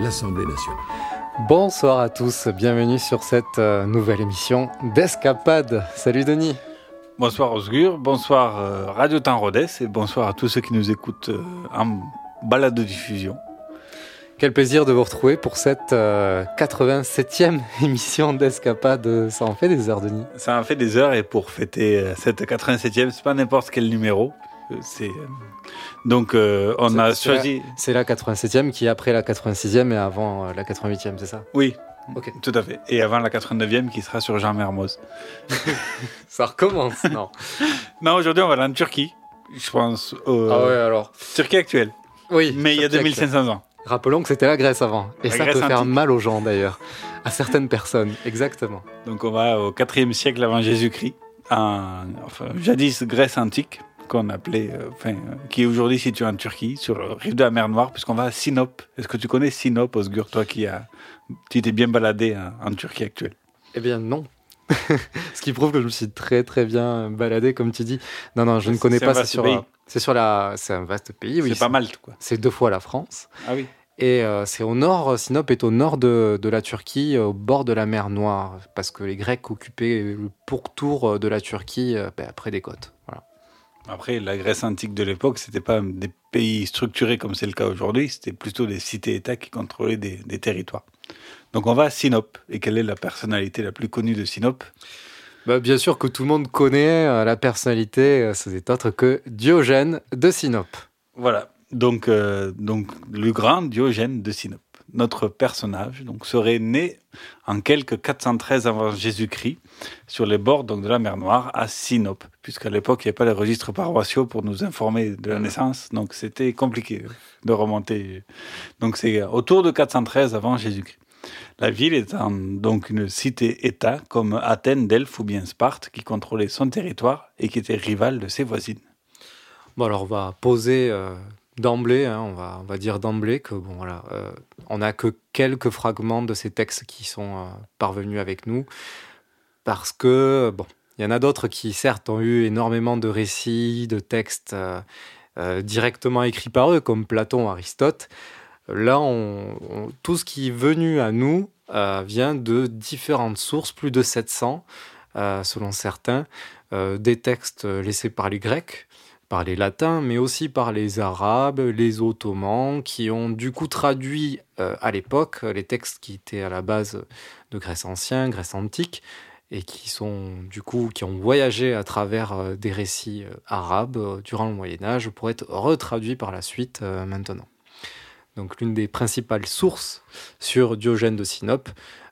l'Assemblée nationale. Bonsoir à tous, bienvenue sur cette euh, nouvelle émission d'Escapade. Salut Denis. Bonsoir Osgur, bonsoir euh, Radio Temps Rodez et bonsoir à tous ceux qui nous écoutent euh, en balade de diffusion. Quel plaisir de vous retrouver pour cette euh, 87e émission d'Escapade. Ça en fait des heures, Denis. Ça en fait des heures et pour fêter euh, cette 87e, c'est pas n'importe quel numéro. Euh, C'est euh, donc euh, on a choisi. C'est la 87e qui est après la 86e et avant la 88e, c'est ça? Oui, Ok. tout à fait. Et avant la 89e qui sera sur Jean Mermoz. Ça recommence, non? Non, aujourd'hui on va aller en Turquie. Je pense euh, Ah ouais, alors. Turquie actuelle, Oui. mais il y a Turquie 2500 ans. Rappelons que c'était la Grèce avant. Et La ça Grèce peut faire antique. mal aux gens d'ailleurs. À certaines personnes, exactement. Donc on va au 4e siècle avant Jésus-Christ, en- enfin, jadis Grèce antique, qu'on appelait, euh, enfin, qui est aujourd'hui située en Turquie, sur le rive de la mer Noire, puisqu'on va à Sinop. Est-ce que tu connais Sinop, Osgur, toi qui as, tu t'es bien baladé en, en Turquie actuelle? Eh bien non. Ce qui prouve que je me suis très très bien baladé, comme tu dis. Non, non, je ne connais pas. C'est sur, euh, c'est sur la, c'est un vaste pays. Oui, C'est pas Malte, quoi. C'est deux fois la France. Ah oui. Et euh, c'est au nord. Sinop est au nord de, de la Turquie, au bord de la mer Noire, parce que les Grecs occupaient le pourtour de la Turquie, euh, ben, près des côtes. Après, la Grèce antique de l'époque, c'était pas des pays structurés comme c'est le cas aujourd'hui, c'était plutôt des cités-États qui contrôlaient des, des territoires. Donc on va à Sinop. Et quelle est la personnalité la plus connue de Sinop Bah, bien sûr que tout le monde connaît euh, la personnalité, euh, ce n'est autre que Diogène de Sinop. Voilà. Donc, euh, donc le grand Diogène de Sinop. Notre personnage donc, serait né en quelque 413 avant Jésus-Christ sur les bords donc, de la mer Noire à Sinop, puisqu'à l'époque il n'y avait pas les registres paroissiaux pour nous informer de la naissance, donc c'était compliqué de remonter. Donc c'est autour de 413 avant Jésus-Christ. La ville étant donc une cité-État comme Athènes, Delphes ou bien Sparte qui contrôlait son territoire et qui était rivale de ses voisines. Bon, alors on va poser euh, d'emblée, hein, on, va, dire d'emblée que bon, voilà, euh, on n'a que quelques fragments de ces textes qui sont euh, parvenus avec nous, parce que, bon, il y en a d'autres qui, certes, ont eu énormément de récits, de textes euh, directement écrits par eux, comme Platon, Aristote. Là, on- tout ce qui est venu à nous vient de différentes sources, plus de 700, euh, selon certains, des textes laissés par les Grecs, par les latins, mais aussi par les arabes, les ottomans, qui ont du coup traduit euh, à l'époque les textes qui étaient à la base de Grèce ancienne, Grèce antique, et qui sont du coup qui ont voyagé à travers euh, des récits euh, arabes durant le Moyen Âge pour être retraduits par la suite maintenant. Donc l'une des principales sources sur Diogène de Sinope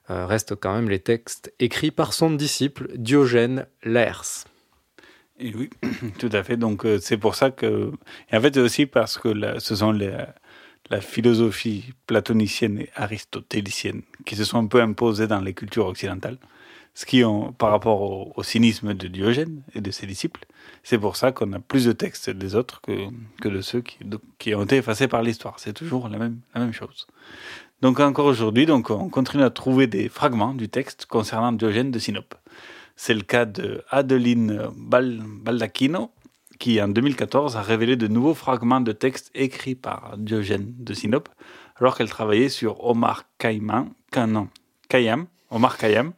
reste quand même les textes écrits par son disciple Diogène Laërce. Et oui, tout à fait. Donc euh, c'est pour ça que, et en fait aussi parce que ce sont la philosophie platonicienne et aristotélicienne qui se sont un peu imposées dans les cultures occidentales, ce qui par rapport au, cynisme de Diogène et de ses disciples. C'est pour ça qu'on a plus de textes des autres que, que de ceux qui, qui ont été effacés par l'histoire. C'est toujours la même, la même chose. Donc encore aujourd'hui, donc on continue à trouver des fragments du texte concernant Diogène de Sinope. C'est le cas de Adeline Bal- Baldacchino, qui en 2014 a révélé de nouveaux fragments de textes écrits par Diogène de Sinope, alors qu'elle travaillait sur Omar Khayyam, Khayyam, Omar Khayyam,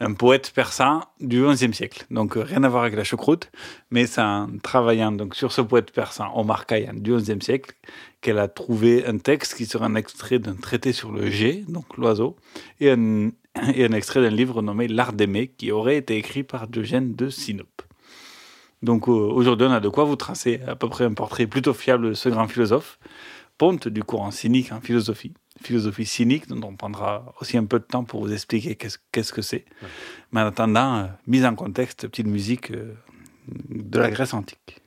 un poète persan du XIe siècle. Donc euh, rien à voir avec la choucroute, mais c'est en travaillant donc sur ce poète persan Omar Khayyam du XIe siècle qu'elle a trouvé un texte qui sera un extrait d'un traité sur le jet, donc l'oiseau, et un, et un extrait d'un livre nommé L'art d'aimer qui aurait été écrit par Diogène de Sinope. Donc euh, aujourd'hui, on a de quoi vous tracer à peu près un portrait plutôt fiable de ce grand philosophe, ponte du courant cynique en philosophie, philosophie cynique, dont on prendra aussi un peu de temps pour vous expliquer qu'est-ce qu'est-ce que c'est. Mais en attendant, euh, mise en contexte, petite musique euh, de la Grèce antique.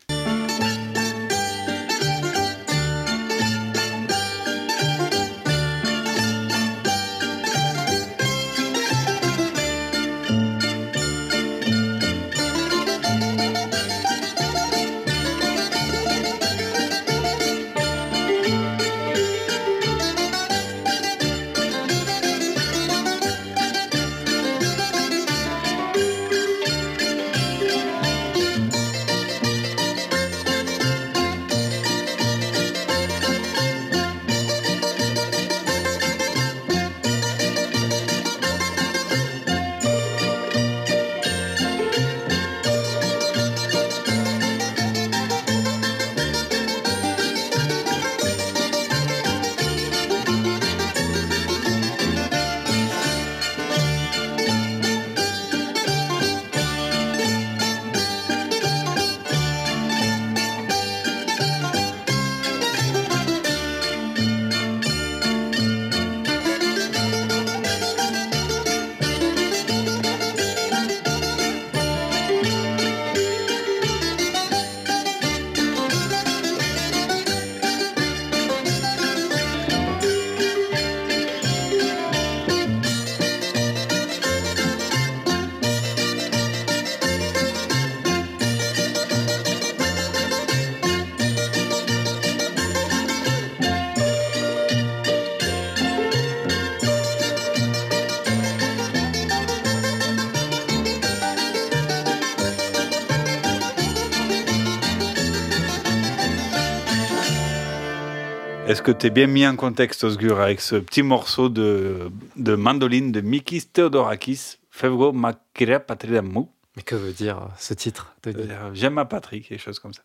Est-ce que tu es bien mis en contexte, Osgur, avec ce petit morceau de, de mandoline de Mikis Theodorakis, Fevgo Makira Patridamu? Mais que veut dire euh, ce titre de Euh, J'aime ma patrie, quelque chose comme ça.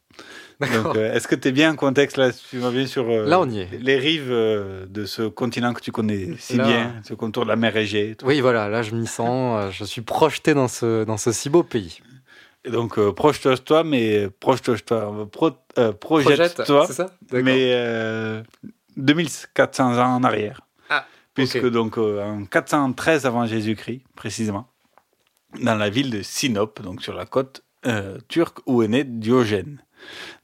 Donc, euh, est-ce que tu es bien en contexte là Tu vas bien sur euh, Là, on y est. les rives de ce continent que tu connais si Là. bien, ce contour de la mer Égée. tout? Oui, voilà, là, je m'y sens, je suis projeté dans ce, dans ce si beau pays. Donc, euh, projette-toi, mais projette-toi, pro, euh, projette-toi, mais euh, 2400 ans en arrière. Ah, Puisque donc euh, en 413 avant Jésus-Christ, précisément, dans la ville de Sinope, donc sur la côte euh, turque où est né Diogène.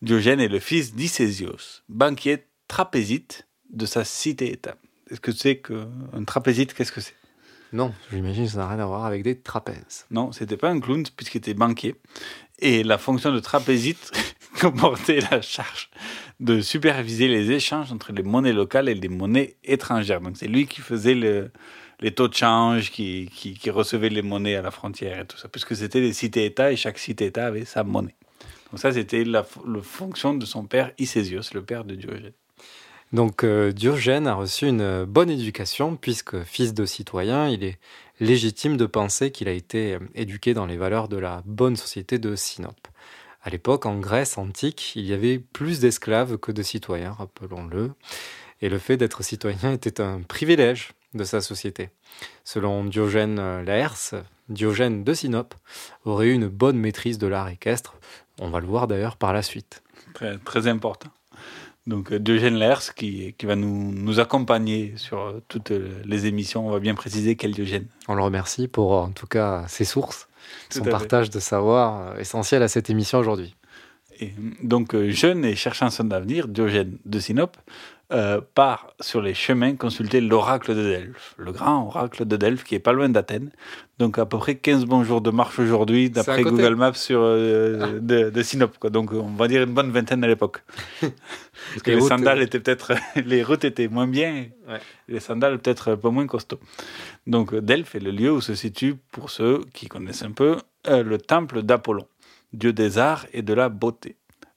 Diogène est le fils d'Icésios, banquier trapézite de sa cité-État. Est-ce que tu sais qu'un trapézite, qu'est-ce que c'est? Non, j'imagine que ça n'a rien à voir avec des trapèzes. Non, c'était pas un clown puisqu'il était banquier. Et la fonction de trapézite comportait la charge de superviser les échanges entre les monnaies locales et les monnaies étrangères. Donc c'est lui qui faisait le- les taux de change, qui, recevait les monnaies à la frontière et tout ça, puisque c'était des cités-États et chaque cité-État avait sa monnaie. Donc ça, c'était la, la fonction de son père Icésios, le père de Diogène. Donc euh, Diogène a reçu une bonne éducation puisque fils de citoyen, il est légitime de penser qu'il a été euh, éduqué dans les valeurs de la bonne société de Sinope. À l'époque, en Grèce antique, il y avait plus d'esclaves que de citoyens, rappelons-le, et le fait d'être citoyen était un privilège de sa société. Selon Diogène euh, Laërce, Diogène de Sinope aurait eu une bonne maîtrise de l'art équestre. On va le voir d'ailleurs par la suite. Très, très important. Donc euh, Diogène Laërce qui, qui va nous, nous accompagner sur euh, toutes euh, les émissions. On va bien préciser quel Diogène. On le remercie pour en tout cas ses sources, Tout son fait. partage de savoir essentiel à cette émission aujourd'hui. Et donc, jeune et cherchant son avenir, Diogène de Sinope euh, part sur les chemins consulter l'oracle de Delphes, le grand oracle de Delphes qui est pas loin d'Athènes. Donc, à peu près 15 bons jours de marche aujourd'hui, d'après. Google Maps sur, euh, Ah. de, de Sinope. Quoi. Donc, on va dire une bonne vingtaine à l'époque. Parce que Les sandales étaient peut-être, les routes étaient moins bien, Ouais. les sandales peut-être un peu moins costauds. Donc, Delphes est le lieu où se situe, pour ceux qui connaissent un peu, euh, le temple d'Apollon, dieu des arts et de la beauté.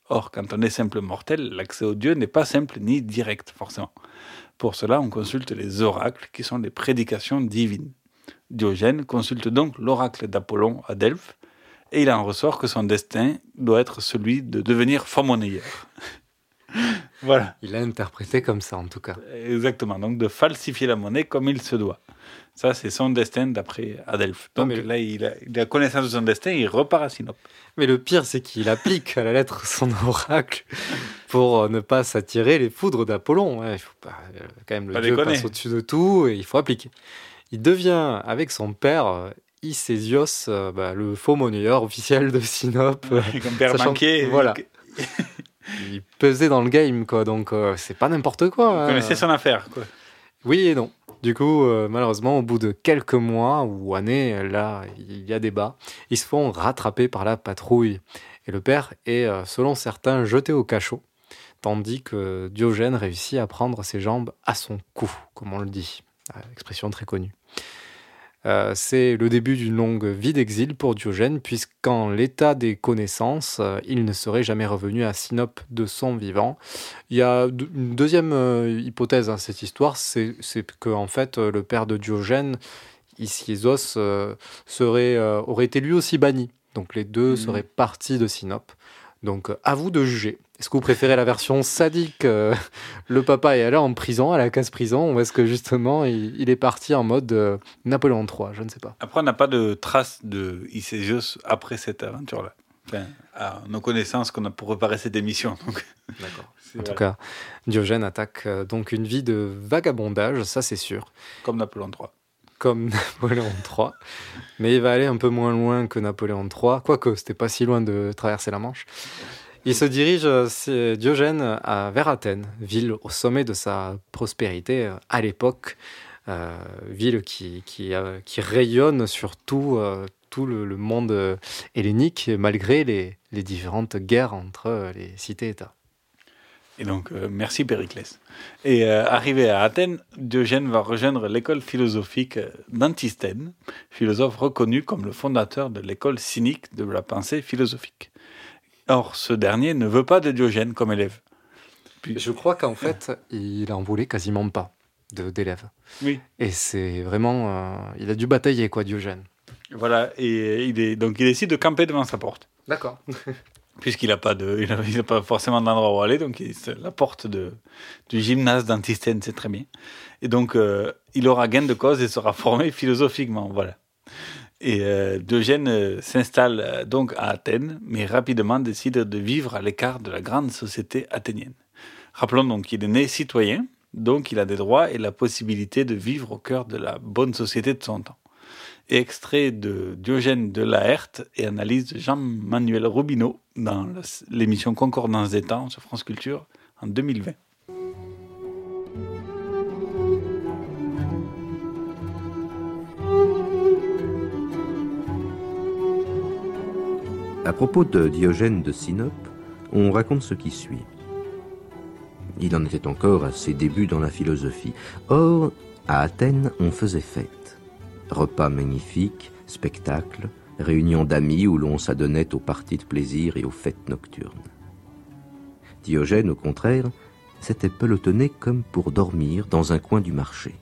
Or, quand on est simple mortel, l'accès au Dieu n'est pas simple ni direct, forcément. Pour cela, on consulte les oracles, qui sont les prédications divines. Diogène consulte donc l'oracle d'Apollon à Delphes et il en ressort que son destin doit être celui de devenir monnayeur. voilà. Il a interprété comme ça en tout cas. Exactement, donc de falsifier la monnaie comme il se doit. Ça, c'est son destin d'après Adelphes. Donc là, il a, il a, connaissance de son destin, il repart à Sinope. Mais le pire, c'est qu'il applique à la lettre son oracle pour euh, ne pas s'attirer les foudres d'Apollon. Il faut pas, euh, quand même, le dieu passe au-dessus de tout et il faut appliquer. Il devient, avec son père, euh, Isésios, bah, le faux monnayeur officiel de Sinope. Comme père manqué. Voilà. il pesait dans le game, quoi. Donc, c'est pas n'importe quoi. Il connaissait son affaire, quoi. Oui et non. Du coup, euh, malheureusement, au bout de quelques mois ou années, là, il y a débat, ils se font rattraper par la patrouille. Et le père est, euh, selon certains, jeté au cachot, tandis que Diogène réussit à prendre ses jambes à son cou, comme on le dit. Euh, expression très connue. Euh, c'est le début d'une longue vie d'exil pour Diogène, puisqu'en l'état des connaissances, euh, il ne serait jamais revenu à Sinope de son vivant. Il y a une deuxième euh, hypothèse à cette histoire, c'est que en fait le père de Diogène, Ischiesos, serait, aurait été lui aussi banni. Donc les deux mmh. seraient partis de Sinope. Donc à vous de juger. Est-ce que vous préférez la version sadique euh, Le papa est allé en prison, à la case prison, ou est-ce que justement il, est parti en mode euh, Napoléon III Je ne sais pas. Après, on n'a pas de traces de Isésios après cette aventure-là. Enfin, à nos connaissances qu'on a pour préparer cette émission. D'accord. En tout cas, Diogène attaque euh, donc une vie de vagabondage, ça c'est sûr. Comme Napoléon III. Comme Napoléon III. Mais il va aller un peu moins loin que Napoléon III, quoique c'était pas si loin de traverser la Manche. Il se dirige, euh, Diogène, vers Athènes, ville au sommet de sa prospérité euh, à l'époque, euh, ville qui, rayonne sur tout, le, monde hellénique, malgré les, les, différentes guerres entre les cités-États. Et donc, merci Périclès. Et arrivé à Athènes, Diogène va rejoindre l'école philosophique d'Antisthène, philosophe reconnu comme le fondateur de l'école cynique de la pensée philosophique. Or, ce dernier ne veut pas de Diogène comme élève. Puis... Je crois qu'en fait, il en voulait quasiment pas d'élèves. Oui. Et c'est vraiment. Euh, il a dû batailler, quoi, Diogène. Voilà, et il est, donc il décide de camper devant sa porte. D'accord. Puisqu'il n'a pas, de, il a, pas forcément d'endroit où aller, donc il, la porte de, du gymnase d'Antisthène, c'est très bien. Et donc, euh, il aura gain de cause et sera formé philosophiquement. Voilà. Et euh, Diogène euh, s'installe euh, donc à Athènes, mais rapidement décide de vivre à l'écart de la grande société athénienne. Rappelons donc qu'il est né citoyen, donc il a des droits et la possibilité de vivre au cœur de la bonne société de son temps. extrait de Diogène de Laerte et analyse de Jean-Manuel Rubineau dans l'émission Concordance des temps sur France Culture en 2020. À propos de Diogène de Sinope, on raconte ce qui suit. Il en était encore à ses débuts dans la philosophie. Or, à Athènes, on faisait fête. Repas magnifiques, spectacles, réunions d'amis où l'on s'adonnait aux parties de plaisir et aux fêtes nocturnes. Diogène, au contraire, s'était pelotonné comme pour dormir dans un coin du marché.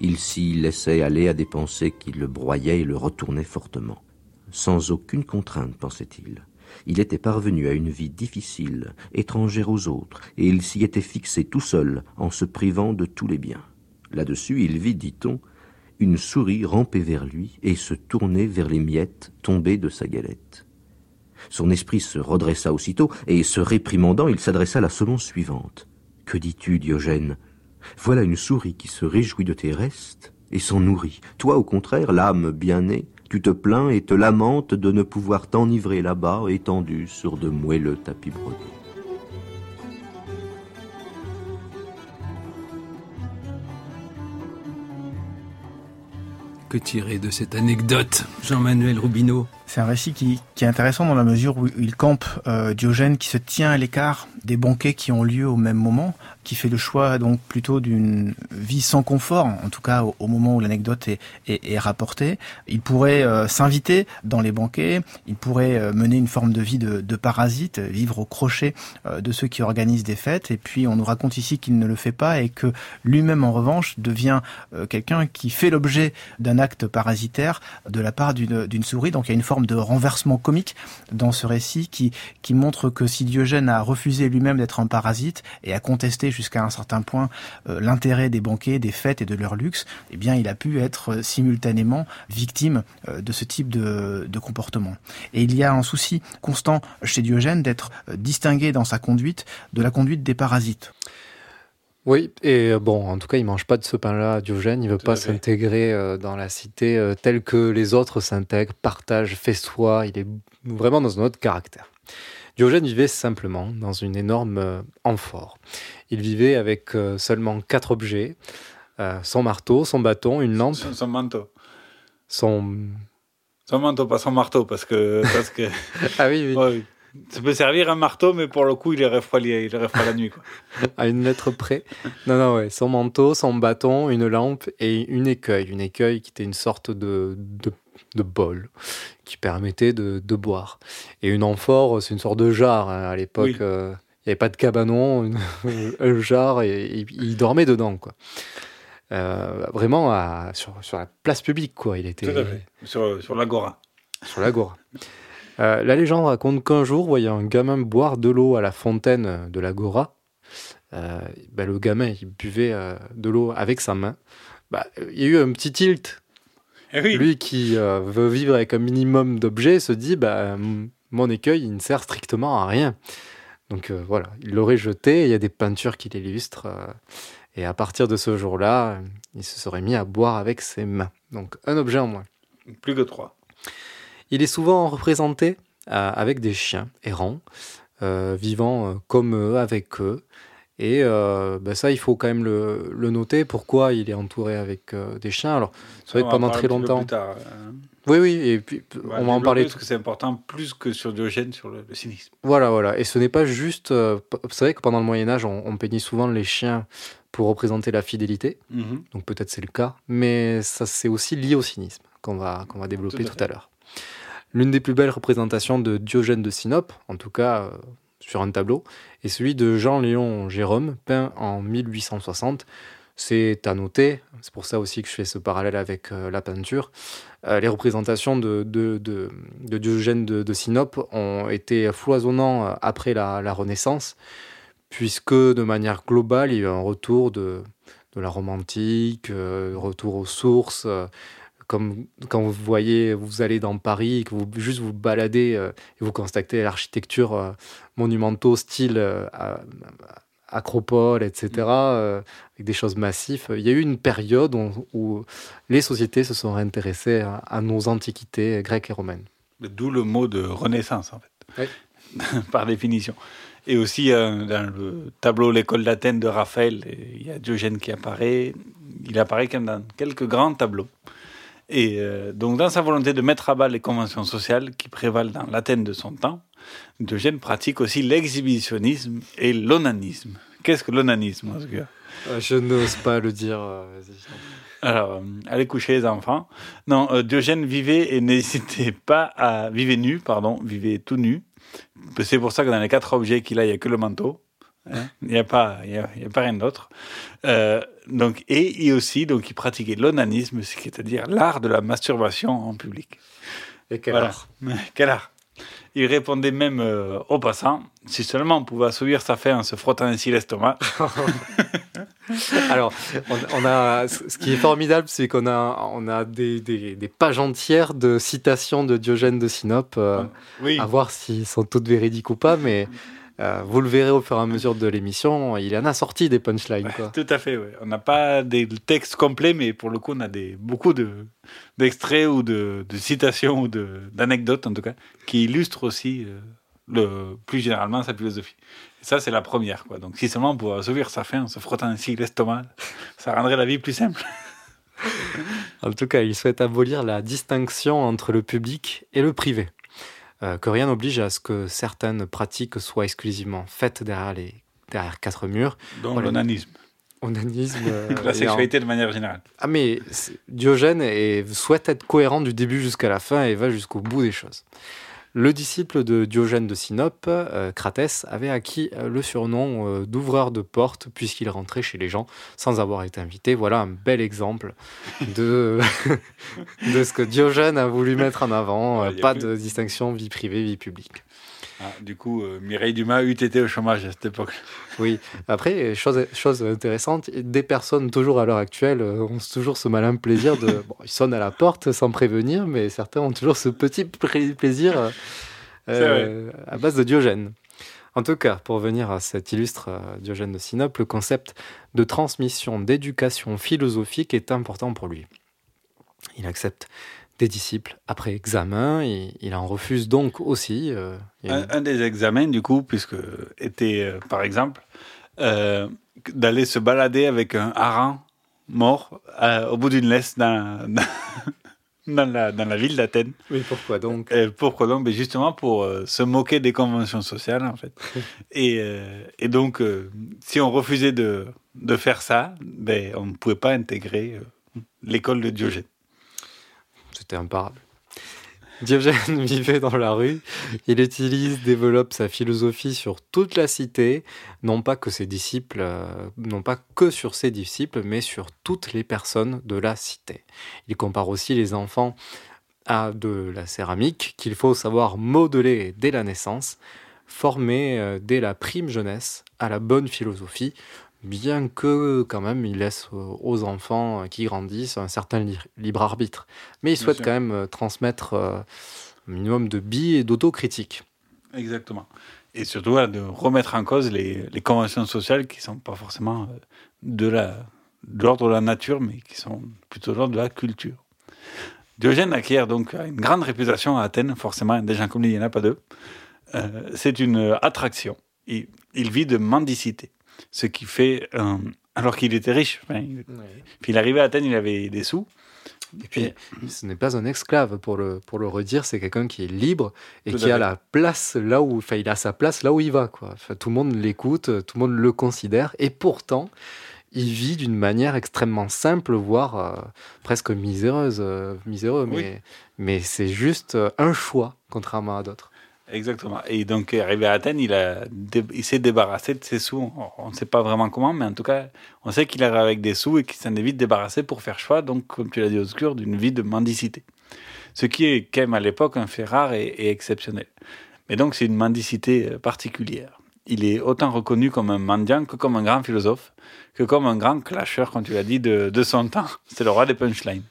Il s'y laissait aller à des pensées qui le broyaient et le retournaient fortement sans aucune contrainte, pensait-il. Il était parvenu à une vie difficile, étrangère aux autres, et il s'y était fixé tout seul, en se privant de tous les biens. Là-dessus, il vit, dit-on, une souris ramper vers lui et se tourner vers les miettes tombées de sa galette. Son esprit se redressa aussitôt, et se réprimandant, il s'adressa la semence suivante. Que dis-tu, Diogène? Voilà une souris qui se réjouit de tes restes et s'en nourrit. Toi, au contraire, l'âme bien née, tu te plains et te lamentes de ne pouvoir t'enivrer là-bas, étendu sur de moelleux tapis brodés. Que tirer de cette anecdote, Jean-Manuel Rubineau C'est un récit qui, qui, est intéressant dans la mesure où il campe euh, Diogène qui se tient à l'écart des banquets qui ont lieu au même moment, qui fait le choix donc plutôt d'une vie sans confort, en tout cas au, moment où l'anecdote est, rapportée. Il pourrait euh, s'inviter dans les banquets, il pourrait euh, mener une forme de vie de, parasite, vivre au crochet euh, de ceux qui organisent des fêtes, et puis on nous raconte ici qu'il ne le fait pas et que lui-même en revanche devient quelqu'un qui fait l'objet d'un acte parasitaire de la part d'une souris. Donc il y a une forme de renversement comique dans ce récit qui montre que si Diogène a refusé lui-même d'être un parasite et a contesté jusqu'à un certain point euh, l'intérêt des banquets, des fêtes et de leur luxe, eh bien, il a pu être euh, simultanément victime euh, de ce type de, de comportement. Et il y a un souci constant chez Diogène d'être distingué dans sa conduite de la conduite des parasites. Oui, et bon, en tout cas, il mange pas de ce pain-là, Diogène. Il veut tout pas s'intégrer dans la cité euh, telle que les autres s'intègrent, partagent, festoient. Il est vraiment dans un autre caractère. Diogène vivait simplement dans une énorme euh, amphore. Il vivait avec euh, seulement quatre objets euh, son marteau, son bâton, une lampe. Son, son manteau. Son. Son manteau, pas son marteau, parce que. Parce que... ah oui, oui. Ouais, ça peut servir un marteau, mais pour le coup, il est froid, il est froid la nuit. Quoi. à une lettre près. Non, non, ouais. Son manteau, son bâton, une lampe et une écueil. Une écueil qui était une sorte de, de de bol qui permettait de, de, boire. Et une amphore, c'est une sorte de jarre. Hein. À l'époque, oui. euh, n'y avait pas de cabanon, un jarre, et, et, il dormait dedans. quoi. Euh, vraiment à, sur, sur, la place publique. quoi. Il était Tout à fait. Sur, sur l'agora. Sur l'agora. Euh, la légende raconte qu'un jour, voyant un gamin boire de l'eau à la fontaine de l'agora, euh, ben, le gamin il buvait de l'eau avec sa main. Bah, il y a eu un petit tilt Eh oui. Lui qui veut vivre avec un minimum d'objets se dit bah, mon écueil il ne sert strictement à rien. Donc euh, voilà, il l'aurait jeté, il y a des peintures qui l'illustrent. Euh, et à partir de ce jour-là, il se serait mis à boire avec ses mains. Donc un objet en moins. Plus que trois. Il est souvent représenté avec des chiens errants, euh, vivant comme eux, avec eux. Et euh, ben ça, il faut quand même le, le, noter. Pourquoi il est entouré avec euh, des chiens Alors, c'est vrai que pendant très longtemps. Tard, hein. Oui, oui, et puis on va en parler. Parce que c'est important plus que sur Diogène, sur le, le, cynisme. Voilà, voilà. Et ce n'est pas juste. Euh, c'est vrai que pendant le Moyen-Âge, on, on, peignit souvent les chiens pour représenter la fidélité. Mm -hmm. Donc peut-être c'est le cas. Mais ça, c'est aussi lié au cynisme qu'on va, qu'on va développer tout à, tout à l'heure. L'une des plus belles représentations de Diogène de Sinope, en tout cas sur un tableau, est celui de Jean-Léon Jérôme, peint en 1860. C'est à noter, c'est pour ça aussi que je fais ce parallèle avec euh, la peinture. Euh, les représentations de, de, de, de Diogène de, Sinope ont été foisonnantes après la, Renaissance, puisque de manière globale, il y a eu un retour de, la romantique, euh, retour aux sources, euh, comme quand vous voyez, vous allez dans Paris, que vous juste vous baladez euh, et vous constatez l'architecture euh, monumentaux, style euh, acropole, etc., euh, avec des choses massives. Il y a eu une période où, où les sociétés se sont intéressées à, à, nos antiquités grecques et romaines. D'où le mot de renaissance, en fait, oui. par définition. Et aussi, euh, dans le tableau L'école d'Athènes de Raphaël, il y a Diogène qui apparaît. Il apparaît même dans quelques grands tableaux. Et euh, donc, dans sa volonté de mettre à bas les conventions sociales qui prévalent dans l'Athènes de son temps, Diogène pratique aussi l'exhibitionnisme et l'onanisme. Qu'est-ce que l'onanisme, Oscar euh, Je n'ose pas le dire. Euh, Alors, euh, allez coucher les enfants. Non, euh, Diogène vivait et n'hésitait pas à... Vivait nu, pardon, vivait tout nu. C'est pour ça que dans les quatre objets qu'il a, il n'y a que le manteau. Hein il n'y a, pas, il y a, il y a pas rien d'autre. Euh, donc, et, et aussi, donc, il pratiquait l'onanisme, c'est-à-dire l'art de la masturbation en public. Et quel voilà. art? Quel art? Il répondait même euh, aux passants si seulement on pouvait assouvir sa faim en se frottant ainsi l'estomac. Alors, on, on, a, ce qui est formidable, c'est qu'on a, on a des, des, des, pages entières de citations de Diogène de Sinope, euh, oui. à voir s'ils sont toutes véridiques ou pas, mais euh, vous le verrez au fur et à mesure de l'émission, il en a sorti des punchlines. Quoi. Tout à fait, ouais. on n'a pas des textes complets, mais pour le coup, on a des, beaucoup d'extraits de, ou de, de, citations ou d'anecdotes, en tout cas, qui illustrent aussi euh, le, plus généralement sa philosophie. Et ça, c'est la première. Quoi. Donc, si seulement on pouvait assouvir sa faim en se frottant ainsi l'estomac, ça rendrait la vie plus simple. En tout cas, il souhaite abolir la distinction entre le public et le privé. Euh, que rien n'oblige à ce que certaines pratiques soient exclusivement faites derrière, les, derrière quatre murs. Dont l'onanisme. Onanisme. euh, La sexualité de manière générale. Ah mais Diogène est- souhaite être cohérent du début jusqu'à la fin et va jusqu'au bout des choses. Le disciple de Diogène de Sinope, euh, Cratès, avait acquis euh, le surnom euh, d'ouvreur de porte puisqu'il rentrait chez les gens sans avoir été invité. Voilà un bel exemple de, de ce que Diogène a voulu mettre en avant. Ouais, Euh, il y a pas plus- de distinction vie privée, vie publique. Ah, du coup, euh, Mireille Dumas eût été au chômage à cette époque. Oui, après, chose, chose intéressante, des personnes toujours à l'heure actuelle euh, ont toujours ce malin plaisir de... Bon, ils sonnent à la porte sans prévenir, mais certains ont toujours ce petit pla- plaisir euh, à base de Diogène. En tout cas, pour venir à cet illustre Diogène de Sinope, le concept de transmission d'éducation philosophique est important pour lui. Il accepte des disciples après examen, et il en refuse donc aussi. euh, Un, un des examens, du coup, puisque était, euh, par exemple, euh, d'aller se balader avec un hareng mort au bout d'une laisse dans, dans, la, dans la ville d'Athènes. Oui, pourquoi donc? Pourquoi donc? Ben Justement pour se moquer des conventions sociales, en fait. et, et donc, si on refusait de, de faire ça, ben, on ne pouvait pas intégrer l'école de Diogène. C'était imparable. Diogène vivait dans la rue. Il utilise, développe sa philosophie sur toute la cité, non pas que ses disciples, euh, non pas que sur ses disciples, mais sur toutes les personnes de la cité. Il compare aussi les enfants à de la céramique qu'il faut savoir modeler dès la naissance, former euh, dès la prime jeunesse à la bonne philosophie, bien que quand même il laisse aux enfants qui grandissent un certain li- libre arbitre. Mais il souhaite quand même euh, transmettre euh, un minimum de billes et d'autocritique. Exactement. Et surtout, voilà, de remettre en cause les, les conventions sociales qui ne sont pas forcément euh, de l'ordre de la nature, mais qui sont plutôt de l'ordre de la culture. Diogène acquiert donc une grande réputation à Athènes, forcément, des gens comme lui, il n'y en a pas deux. Euh, c'est une attraction. Il, il vit de mendicité, ce qui fait, euh, alors qu'il était riche, enfin, puis il arrivait à Athènes, il avait des sous. Et puis, ce n'est pas un esclave, pour le, pour le redire, c'est quelqu'un qui est libre et Tout qui a la place là où, enfin, il a sa place là où il va, quoi. Enfin, tout le monde l'écoute, tout le monde le considère, et pourtant, il vit d'une manière extrêmement simple, voire euh, presque miséreuse, euh, miséreux, Oui. mais, c'est juste euh, un choix, contrairement à d'autres. Exactement. Et donc, arrivé à Athènes, il, a il s'est débarrassé de ses sous. On ne sait pas vraiment comment, mais en tout cas, on sait qu'il arrive avec des sous et qu'il s'en est vite débarrassé pour faire choix, donc, comme tu l'as dit, obscur, d'une vie de mendicité. Ce qui est quand même à l'époque un fait rare et, exceptionnel. Mais donc, c'est une mendicité euh, particulière. Il est autant reconnu comme un mendiant que comme un grand philosophe, que comme un grand clasher, comme tu l'as dit, de, de son temps. C'est le roi des punchlines.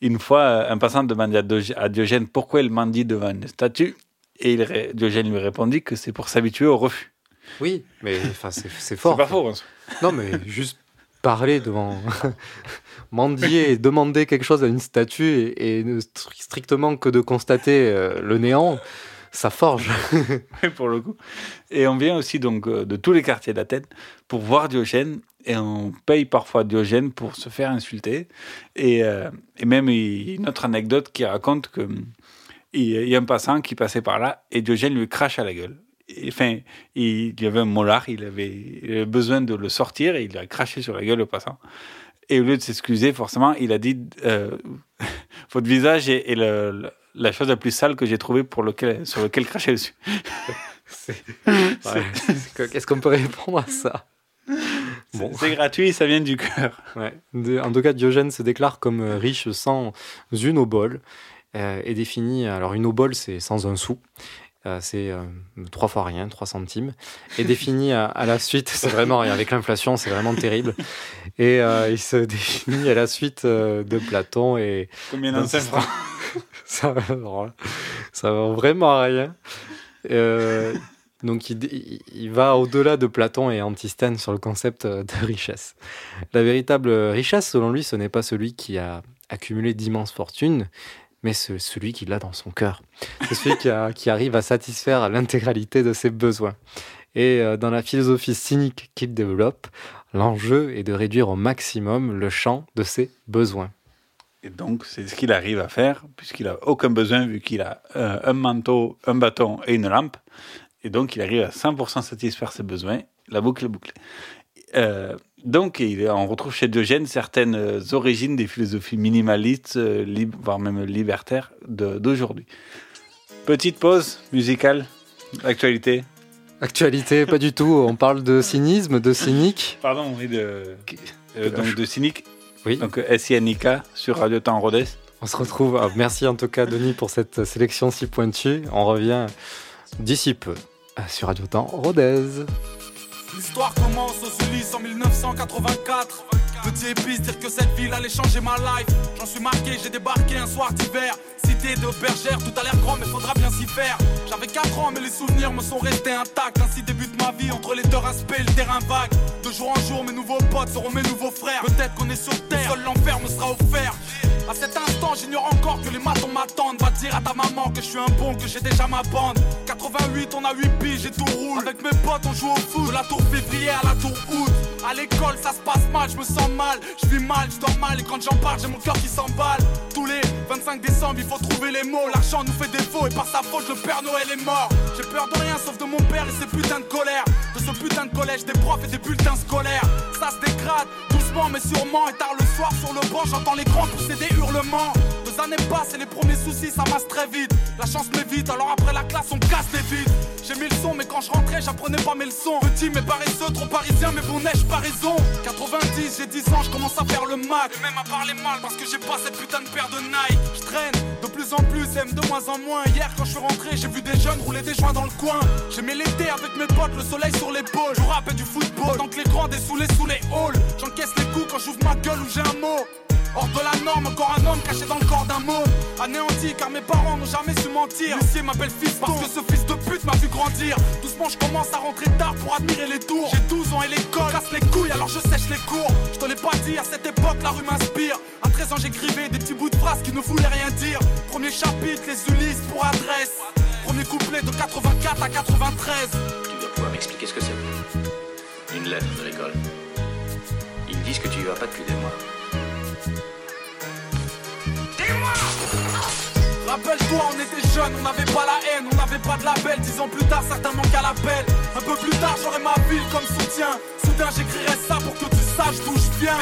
Une fois, un passant demandait à Diogène pourquoi il mendie devant une statue, et il Diogène lui répondit que c'est pour s'habituer au refus. Oui, mais enfin, c'est fort. C'est pas faux. hein. Non, mais juste parler devant. mendier et demander quelque chose à une statue et, et ne stri- strictement que de constater euh, le néant, ça forge. Oui, pour le coup. Et on vient aussi donc euh, de tous les quartiers d'Athènes pour voir Diogène et on paye parfois Diogène pour se faire insulter. Et, euh, et même une autre anecdote qui raconte que il y a un passant qui passait par là et Diogène lui crache à la gueule. Enfin, il, y avait un molar, il avait, il avait besoin de le sortir et il a craché sur la gueule au passant. Et au lieu de s'excuser, forcément, il a dit euh, Votre visage est, est le- le- la chose la plus sale que j'ai trouvée pour lequel, sur lequel cracher dessus. Ouais. Qu'est-ce qu'on peut répondre à ça? Bon. C'est gratuit, ça vient du cœur. Ouais. En tout cas, Diogène se déclare comme euh, riche sans une obole euh, et définit. Alors, une obole, c'est sans un sou. Euh, c'est euh, trois fois rien, trois centimes. Et définit à, à la suite, c'est vraiment rien. Avec l'inflation, c'est vraiment terrible. Et euh, il se définit à la suite euh, de Platon et. Combien d'un francs ça, ça va vraiment à rien. Euh, donc il, va au-delà de Platon et Antisthène sur le concept euh, de richesse. La véritable richesse, selon lui, ce n'est pas celui qui a accumulé d'immenses fortunes, mais ce- celui qui l'a dans son cœur. C'est celui qui, arrive à satisfaire l'intégralité de ses besoins. Et euh, dans la philosophie cynique qu'il développe, l'enjeu est de réduire au maximum le champ de ses besoins. Et donc, c'est ce qu'il arrive à faire, puisqu'il a aucun besoin, vu qu'il a euh, un manteau, un bâton et une lampe. Et donc, il arrive à 100% satisfaire ses besoins. La boucle est bouclée. Euh, donc, on retrouve chez Diogène certaines euh, origines des philosophies minimalistes, euh, voire même libertaires d'aujourd'hui. Petite pause musicale, actualité. Actualité, pas du tout. On parle de cynisme, de cynique. Pardon, oui, de, euh, donc de Cynique. Oui. Donc S-I-N-I-K sur Radio Temps Rodez. On se retrouve. ah, merci en tout cas, Denis, pour cette sélection si pointue. On revient d'ici peu sur Radio Temps Rodez. L'histoire commence aux Ulysses en 1984. Petit épice, dire que cette ville allait changer ma life. J'en suis marqué, j'ai débarqué un soir d'hiver. Cité de bergère, tout a l'air grand, mais faudra bien s'y faire. J'avais 4 ans, mais les souvenirs me sont restés intacts. Ainsi débute ma vie entre les deux aspects le terrain vague. De jour en jour, mes nouveaux potes seront mes nouveaux frères. Peut-être qu'on est sur terre, seul l'enfer me sera offert. À cet instant, j'ignore encore que les matons m'attendent. Va dire à ta maman que je suis un bon, que j'ai déjà ma bande. 88, on a 8 piges et tout roule. Avec mes potes, on joue au foot. De la tour février à la tour août. À l'école, ça se passe mal, je me sens Je vis mal, je dors mal. Et quand j'en parle, j'ai mon cœur qui s'emballe. Tous les 25 décembre, il faut trouver les mots. L'argent nous fait défaut et par sa faute, le Père Noël est mort. J'ai peur de rien sauf de mon père et ses putains de colère. De ce putain de collège, des profs et des bulletins scolaires. Ça se dégrade, doucement mais sûrement. Et tard le soir sur le banc, j'entends les grands pousser des hurlements. Deux années passent et les premiers soucis s'amassent très vite. La chance m'évite, alors après la classe, on casse les vides. J'ai mis le son, mais quand je rentrais, j'apprenais pas mes leçons. Petit mais paresseux, trop parisien, mais bon neige, pas raison? 90, j'ai 10 ans, je commence à faire le mac. Et même à parler mal parce que j'ai pas cette putain de paire de Nike. Je traîne de plus en plus, aime de moins en moins. Hier, quand je suis rentré, j'ai vu des jeunes rouler des joints dans le coin. J'aimais l'été avec mes potes, le soleil sur l'épaule. Je rappelle du football, tant que les grands dessoulés sous les halls. J'encaisse les coups quand j'ouvre ma gueule ou j'ai un mot. Hors de la norme, encore un homme caché dans le corps d'un mot. Anéanti, car mes parents n'ont jamais su mentir. Lucier m'appelle fils parce que ce fils de pute m'a vu grandir. Doucement, je commence à rentrer tard pour admirer les tours. J'ai 12 ans et l'école casse les couilles, alors je sèche les cours. Je te l'ai pas dit, à cette époque, la rue m'inspire. À 13 ans, j'écrivais des petits bouts de phrases qui ne voulaient rien dire. Premier chapitre, les Ulysses pour adresse. Premier couplet de 84 à 93. Tu dois pouvoir m'expliquer ce que c'est. Une lettre de l'école. Ils disent que tu y vas pas depuis des mois. Rappelle-toi, on était jeunes, on n'avait pas la haine, on n'avait pas de label. Dix ans plus tard, certains manquent à l'appel. Un peu plus tard, j'aurai ma ville comme soutien. Soudain, j'écrirai ça pour que tu saches d'où je viens.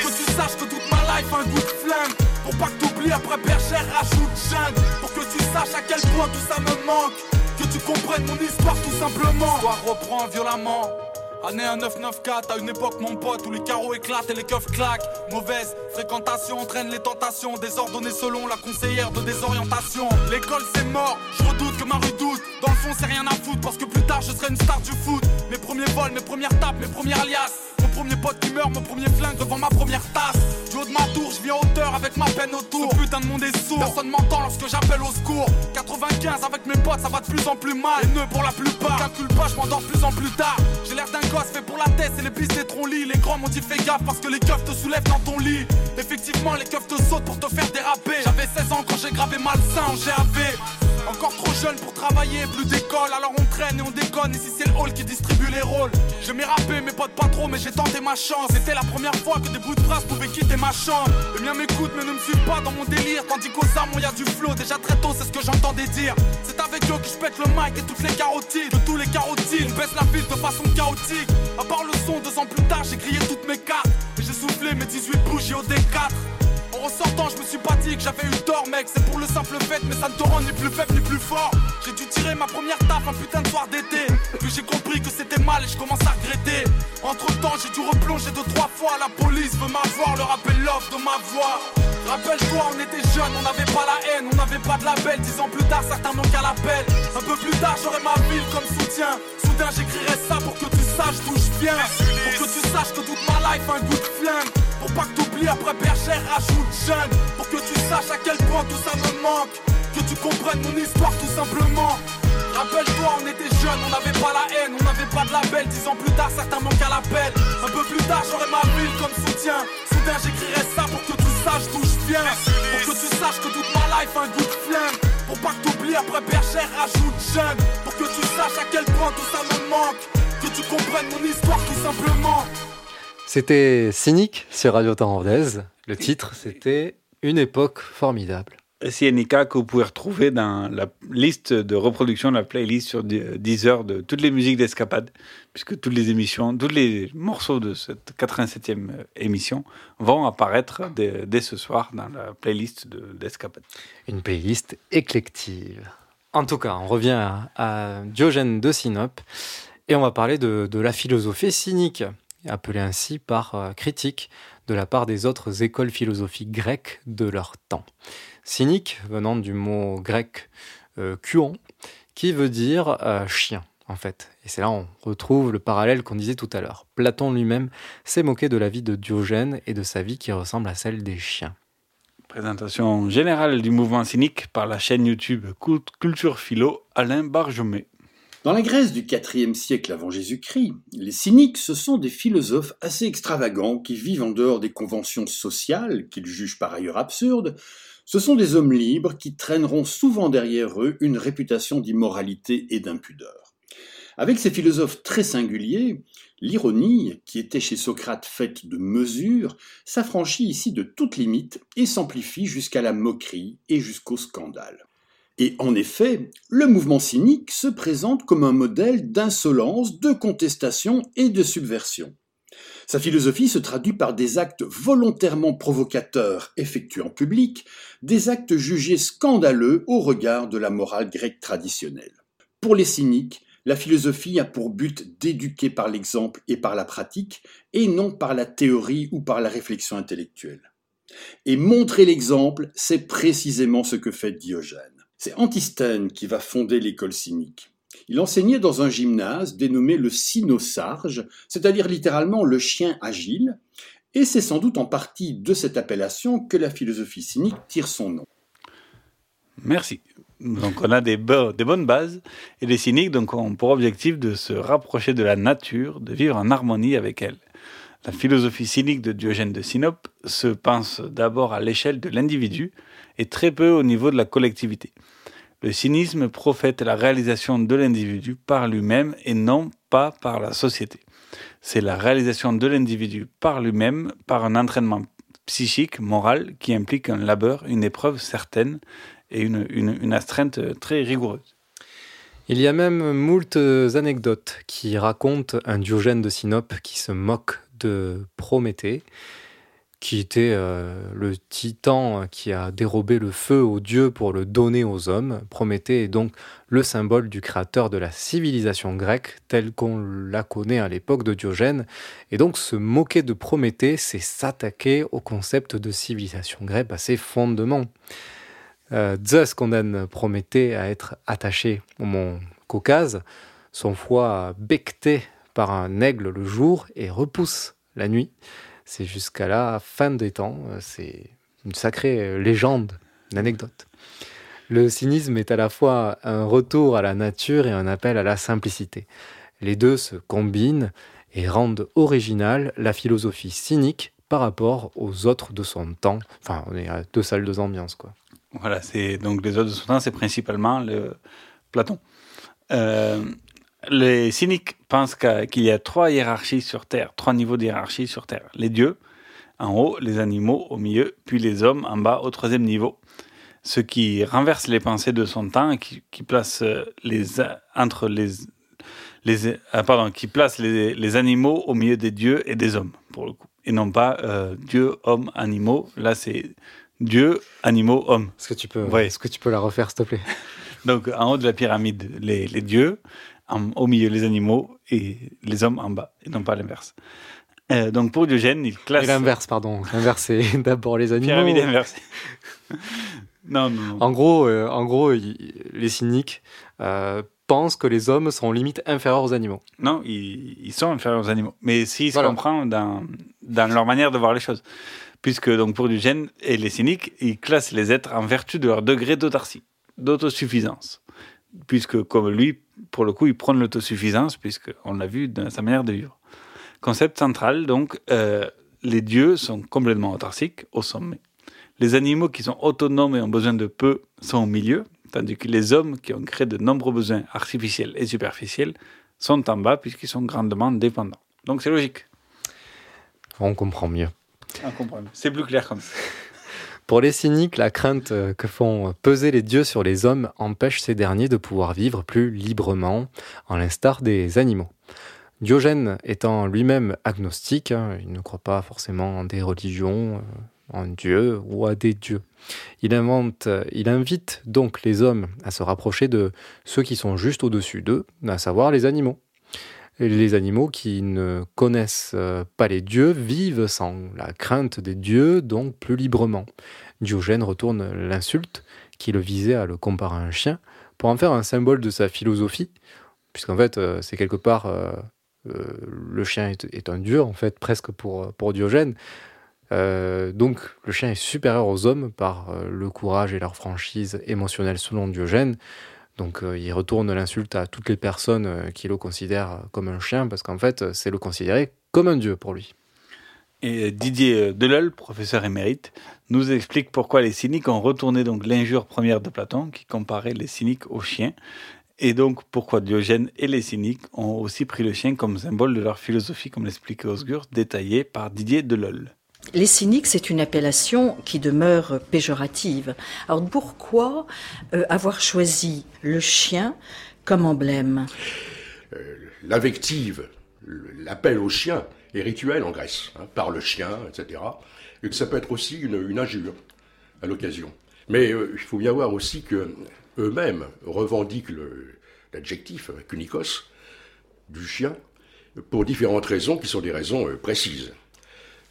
Pour que tu saches que toute ma life a un goût de flingue. Pour pas que t'oublies, après bergère, rajoute jungle. Pour que tu saches à quel point tout ça me manque. Que tu comprennes mon histoire tout simplement. L'histoire reprend violemment. Année 1994, à une époque mon pote où les carreaux éclatent et les keufs claquent. Mauvaise fréquentation entraîne les tentations Désordonnées selon la conseillère de désorientation. L'école c'est mort, je redoute que ma rue doute. Dans le fond c'est rien à foutre parce que plus tard je serai une star du foot. Mes premiers vols, mes premières tapes, mes premières alias. Mon premier pote qui meurt, mon premier flingue devant ma première tasse Du haut de je vis en hauteur avec ma peine autour. Ce putain de monde est sourd, personne m'entend lorsque j'appelle au secours. 95 avec mes potes ça va de plus en plus mal. Les nœuds pour la plupart, calcule pas, je m'endors plus en plus tard. J'ai l'air d'un gosse fait pour la tête et les pistes des troncs-lits Les grands m'ont dit fais gaffe parce que les keufs te soulèvent dans ton lit. Effectivement les keufs te sautent pour te faire déraper. J'avais 16 ans quand j'ai gravé malsain en GAV encore trop jeune pour travailler, plus d'école, alors on traîne et on déconne. Ici c'est le hall qui distribue les rôles. Je m'ai rappé, mes potes pas trop, mais j'ai tenté ma chance. C'était la première fois que des bouts de phrases pouvaient quitter ma chambre. Les miens m'écoutent, mais ne me suivent pas dans mon délire. Tandis qu'aux armes, y a du flow. Déjà très tôt, c'est ce que j'entendais dire. C'est avec eux que je pète le mic et toutes les carotides. De tous les carotides, baisse la ville de façon chaotique. À part le son, deux ans plus tard, j'ai grillé toutes mes cartes. Et j'ai soufflé mes 18 bougies au D4. En ressortant, je me suis pas dit que j'avais eu tort, mec. C'est pour le simple fait, mais ça ne te rend ni plus faible ni plus fort. J'ai dû tirer ma première taf un putain de soir d'été. Puis j'ai compris que c'était mal et je commence à regretter. Entre temps, j'ai dû replonger deux, trois fois. La police veut m'avoir, le rappel l'offre de ma voix. Rappelle-toi, on était jeunes, on n'avait pas la haine, on n'avait pas de label. Dix ans plus tard, certains manquent à l'appel. Un peu plus tard, j'aurai ma ville comme soutien. Soudain, j'écrirai ça pour que tu saches d'où je viens. Pour que tu saches que toute ma life a un goût de flingue. Pour pas que t'oublies après bergère, rajoute jeune. Pour que tu saches à quel point tout ça me manque. Que tu comprennes mon histoire tout simplement. Rappelle-toi, on était jeunes, on n'avait pas la haine, on n'avait pas de label. Dix ans plus tard, certains manquent à l'appel. Un peu plus tard, j'aurai ma ville comme soutien. Soudain, j'écrirai ça pour que tu saches d'où je viens. Pour que tu saches que toute ma life un goût de flingue. Pour pas que t'oublies après bergère, rajoute jeune. Pour que tu saches à quel point tout ça me manque. Que tu comprennes mon histoire tout simplement. C'était Cynique sur Radio Rodez. Le titre, c'était Une époque formidable. SINK que vous pouvez retrouver dans la liste de reproduction de la playlist sur 10 heures de toutes les musiques d'escapade, puisque toutes les émissions, tous les morceaux de cette 87e émission vont apparaître dès, ce soir dans la playlist d'escapade. Une playlist éclective. En tout cas, on revient à, Diogène de Sinope et on va parler de, de la philosophie cynique, appelée ainsi par euh, critique de la part des autres écoles philosophiques grecques de leur temps. Cynique venant du mot grec euh, kuon, qui veut dire euh, chien en fait. Et c'est là on retrouve le parallèle qu'on disait tout à l'heure. Platon lui-même s'est moqué de la vie de Diogène et de sa vie qui ressemble à celle des chiens. Présentation générale du mouvement cynique par la chaîne YouTube Culture Philo, Alain Barjomet. Dans la Grèce du IVe siècle avant Jésus-Christ, les cyniques, ce sont des philosophes assez extravagants qui vivent en dehors des conventions sociales, qu'ils jugent par ailleurs absurdes, ce sont des hommes libres qui traîneront souvent derrière eux une réputation d'immoralité et d'impudeur. Avec ces philosophes très singuliers, l'ironie, qui était chez Socrate faite de mesure, s'affranchit ici de toute limite et s'amplifie jusqu'à la moquerie et jusqu'au scandale. Et en effet, le mouvement cynique se présente comme un modèle d'insolence, de contestation et de subversion. Sa philosophie se traduit par des actes volontairement provocateurs effectués en public, des actes jugés scandaleux au regard de la morale grecque traditionnelle. Pour les cyniques, la philosophie a pour but d'éduquer par l'exemple et par la pratique, et non par la théorie ou par la réflexion intellectuelle. Et montrer l'exemple, c'est précisément ce que fait Diogène. C'est Antisthène qui va fonder l'école cynique. Il enseignait dans un gymnase dénommé le cynosarge, c'est-à-dire littéralement le chien agile, et c'est sans doute en partie de cette appellation que la philosophie cynique tire son nom. Merci. Donc on a des, bonnes bases, et les cyniques donc, ont pour objectif de se rapprocher de la nature, de vivre en harmonie avec elle. La philosophie cynique de Diogène de Sinope se pense d'abord à l'échelle de l'individu et très peu au niveau de la collectivité. Le cynisme prophète la réalisation de l'individu par lui-même et non pas par la société. C'est la réalisation de l'individu par lui-même par un entraînement psychique, moral, qui implique un labeur, une épreuve certaine et une, une, astreinte très rigoureuse. Il y a même moult anecdotes qui racontent un Diogène de Sinope qui se moque de Prométhée qui était euh, le titan qui a dérobé le feu aux dieux pour le donner aux hommes. Prométhée est donc le symbole du créateur de la civilisation grecque telle qu'on la connaît à l'époque de Diogène. Et donc se moquer de Prométhée, c'est s'attaquer au concept de civilisation grecque à ses fondements. Euh, Zeus condamne Prométhée à être attaché au mont Caucase, son foie becté par un aigle le jour et repousse la nuit. C'est jusqu'à la fin des temps. C'est une sacrée légende, une anecdote. Le cynisme est à la fois un retour à la nature et un appel à la simplicité. Les deux se combinent et rendent originale la philosophie cynique par rapport aux autres de son temps. Enfin, on est à deux salles, deux ambiances, quoi. Voilà, c'est donc les autres de son temps, c'est principalement le Platon. Euh, les cyniques pensent qu'il y a trois hiérarchies sur Terre, trois niveaux de hiérarchie sur Terre. Les dieux, en haut, les animaux au milieu, puis les hommes en bas au troisième niveau. Ce qui renverse les pensées de son temps et qui, qui place les entre les les ah, pardon qui place les, les, animaux au milieu des dieux et des hommes pour le coup et non pas euh, dieu homme animaux là c'est dieu animaux hommes est-ce que tu peux ouais. est-ce que tu peux la refaire s'il te plaît? Donc en haut de la pyramide les, les dieux en, au milieu les animaux et les hommes en bas, et non pas l'inverse. Euh, donc pour Diogène, il classe. L'inverse, pardon. L'inverse, c'est d'abord les animaux. Pyramide inversée. non, non, non. En gros, euh, en gros les cyniques euh, pensent que les hommes sont limite inférieurs aux animaux. Non, ils, ils sont inférieurs aux animaux. Mais s'ils voilà. se comprennent dans, dans leur manière de voir les choses. Puisque donc pour Diogène et les cyniques, ils classent les êtres en vertu de leur degré d'autarcie, d'autosuffisance. Puisque comme lui, pour le coup, ils prennent l'autosuffisance, puisqu'on l'a vu dans sa manière de vivre. Concept central, donc, euh, les dieux sont complètement autarciques au sommet. Les animaux qui sont autonomes et ont besoin de peu sont au milieu, tandis que les hommes qui ont créé de nombreux besoins artificiels et superficiels sont en bas, puisqu'ils sont grandement dépendants. Donc c'est logique. On comprend mieux. On comprend mieux. C'est plus clair comme ça. Pour les cyniques, la crainte euh, que font peser les dieux sur les hommes empêche ces derniers de pouvoir vivre plus librement, en l'instar des animaux. Diogène étant lui-même agnostique, hein, il ne croit pas forcément en des religions, euh, en Dieu ou à des dieux. Invente, il invite donc les hommes à se rapprocher de ceux qui sont juste au-dessus d'eux, à savoir les animaux. Les animaux qui ne connaissent euh, pas les dieux vivent sans la crainte des dieux, donc plus librement. Diogène retourne l'insulte qui le visait à le comparer à un chien pour en faire un symbole de sa philosophie, puisqu'en fait euh, c'est quelque part euh, le chien est, un dieu en fait presque pour Diogène. donc le chien est supérieur aux hommes par le courage et leur franchise émotionnelle selon Diogène. Donc euh, il retourne l'insulte à toutes les personnes euh, qui le considèrent comme un chien, parce qu'en fait, c'est le considérer comme un dieu pour lui. Et Didier Delol, professeur émérite, nous explique pourquoi les cyniques ont retourné donc l'injure première de Platon, qui comparait les cyniques aux chiens, et donc pourquoi Diogène et les cyniques ont aussi pris le chien comme symbole de leur philosophie, comme l'expliquait Osgur, détaillé par Didier Delol. Les cyniques, c'est une appellation qui demeure péjorative. Alors pourquoi euh, avoir choisi le chien comme emblème? Euh, L'invective, l'appel au chien est rituel en Grèce, hein, par le chien, etc. Et ça peut être aussi une, injure à l'occasion. Mais euh, il faut bien voir aussi que eux-mêmes revendiquent l'adjectif kunikos du chien pour différentes raisons qui sont des raisons précises.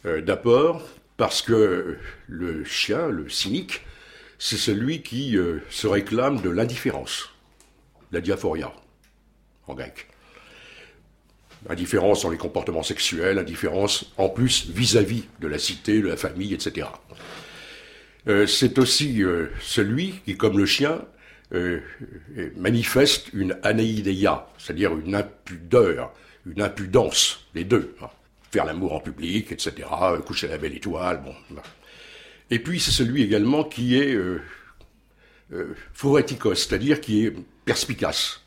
Euh, d'abord, parce que le chien, le cynique, c'est celui qui euh, se réclame de l'indifférence, la diaphoria, en grec. Indifférence dans les comportements sexuels, indifférence en plus vis-à-vis de la cité, de la famille, etc. Euh, c'est aussi celui qui, comme le chien, manifeste une anaïdeia, c'est-à-dire une impudeur, une impudence, les deux. Hein faire l'amour en public, etc., euh, coucher la belle étoile, bon. Et puis c'est celui également qui est euh, euh c'est-à-dire qui est perspicace.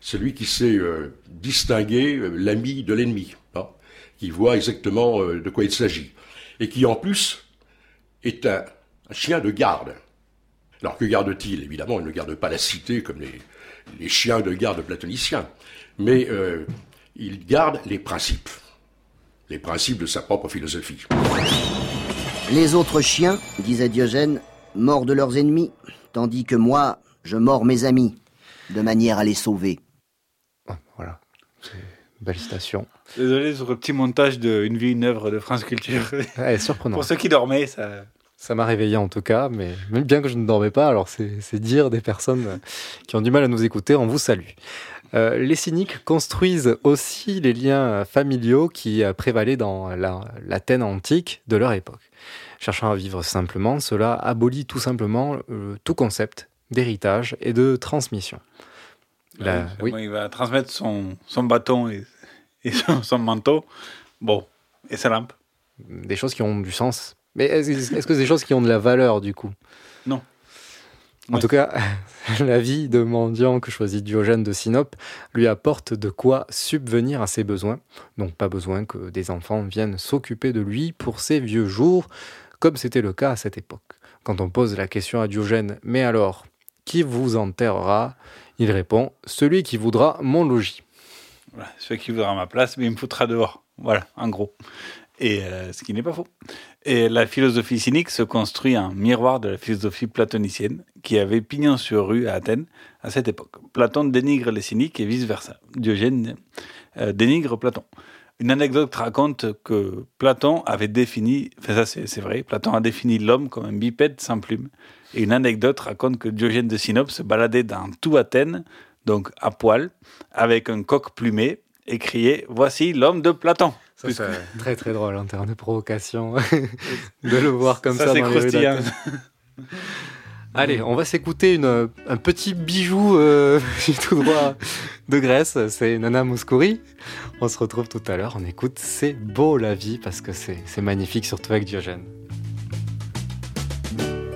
Celui qui sait euh, distinguer l'ami de l'ennemi, hein, qui voit exactement de quoi il s'agit. Et qui en plus est un, chien de garde. Alors que garde-t-il? Évidemment, il ne garde pas la cité comme les, les chiens de garde platoniciens, mais il garde les principes les principes de sa propre philosophie. Les autres chiens, disait Diogène, mordent leurs ennemis, tandis que moi, je mords mes amis, de manière à les sauver. Ah, voilà, c'est une belle citation. Désolé sur le petit montage de Une vie, une œuvre de France Culture. Ouais, surprenant. Pour ceux qui dormaient, ça... Ça m'a réveillé en tout cas, mais même bien que je ne dormais pas, alors c'est dire des personnes qui ont du mal à nous écouter, on vous salue. Euh, les cyniques construisent aussi les liens familiaux qui prévalaient dans l'Athènes antique de leur époque. Cherchant à vivre simplement, cela abolit tout simplement euh, tout concept d'héritage et de transmission. oui. Il va transmettre son, bâton et, son, manteau, bon, et sa lampe. Des choses qui ont du sens. Mais est-ce que c'est des choses qui ont de la valeur du coup? Non. En tout cas, la vie de mendiant que choisit Diogène de Sinope lui apporte de quoi subvenir à ses besoins. Donc pas besoin que des enfants viennent s'occuper de lui pour ses vieux jours, comme c'était le cas à cette époque. Quand on pose la question à Diogène, mais alors, qui vous enterrera? Il répond, celui qui voudra mon logis. Voilà, celui qui voudra ma place, mais il me foutra dehors. Voilà, en gros. Et euh, ce qui n'est pas faux. Et la philosophie cynique se construit un miroir de la philosophie platonicienne, qui avait pignon sur rue à Athènes à cette époque. Platon dénigre les cyniques et vice-versa. Diogène euh, dénigre Platon. Une anecdote raconte que Platon avait défini, enfin ça c'est vrai, Platon a défini l'homme comme un bipède sans plume. Et une anecdote raconte que Diogène de Sinope se baladait dans tout Athènes, donc à poil, avec un coq plumé, et criait Voici l'homme de Platon. Ça, c'est très très drôle en termes de provocation de le voir comme ça, ça dans les Allez, on va s'écouter un petit bijou euh, tout droit de Grèce, c'est Nana Mouskouri. On se retrouve tout à l'heure, on écoute C'est beau la vie parce que c'est magnifique, surtout avec Diogène.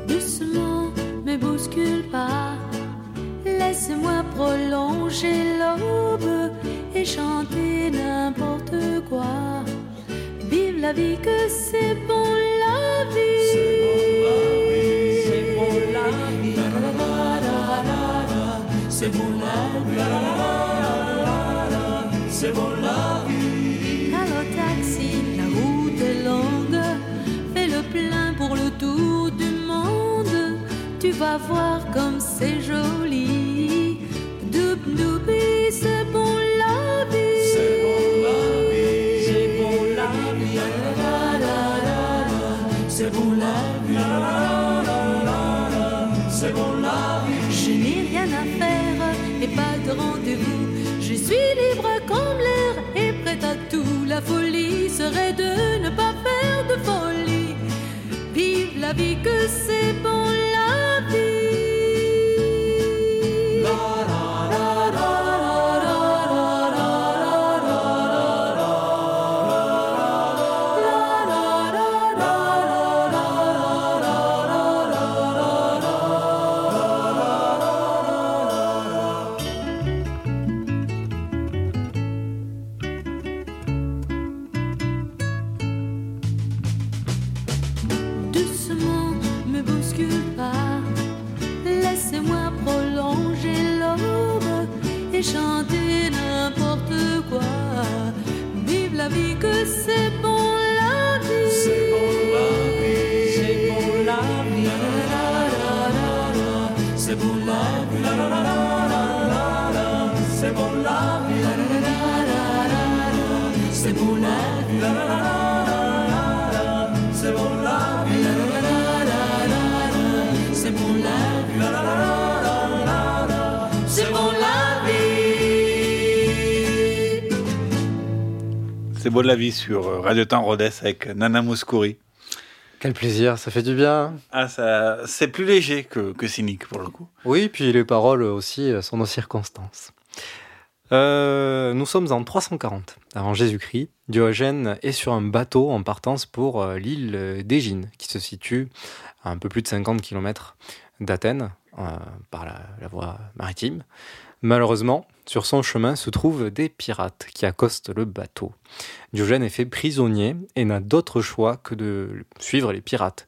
Doucement, me bouscule pas, laisse-moi prolonger l'aube chanter n'importe quoi. Vive la vie que c'est bon la vie. C'est bon la vie, c'est bon la vie. Alors taxi, la route est longue, fais le plein pour le tour du monde. Tu vas voir comme c'est joli. Folie serait de ne pas faire de folie. Vive la vie que c'est bon beau de la vie sur Radio Temps Rhodes avec Nana Mouskouri. Quel plaisir, ça fait du bien. Ah, ça, c'est plus léger que, que cynique pour le coup. Oui, puis les paroles aussi euh, sont nos circonstances. Euh, nous sommes en 340 avant Jésus-Christ. Diogène est sur un bateau en partance pour euh, l'île d'Égine, qui se situe à un peu plus de 50 km d'Athènes euh, par la, la voie maritime. Malheureusement, sur son chemin se trouvent des pirates qui accostent le bateau. Diogène est fait prisonnier et n'a d'autre choix que de suivre les pirates.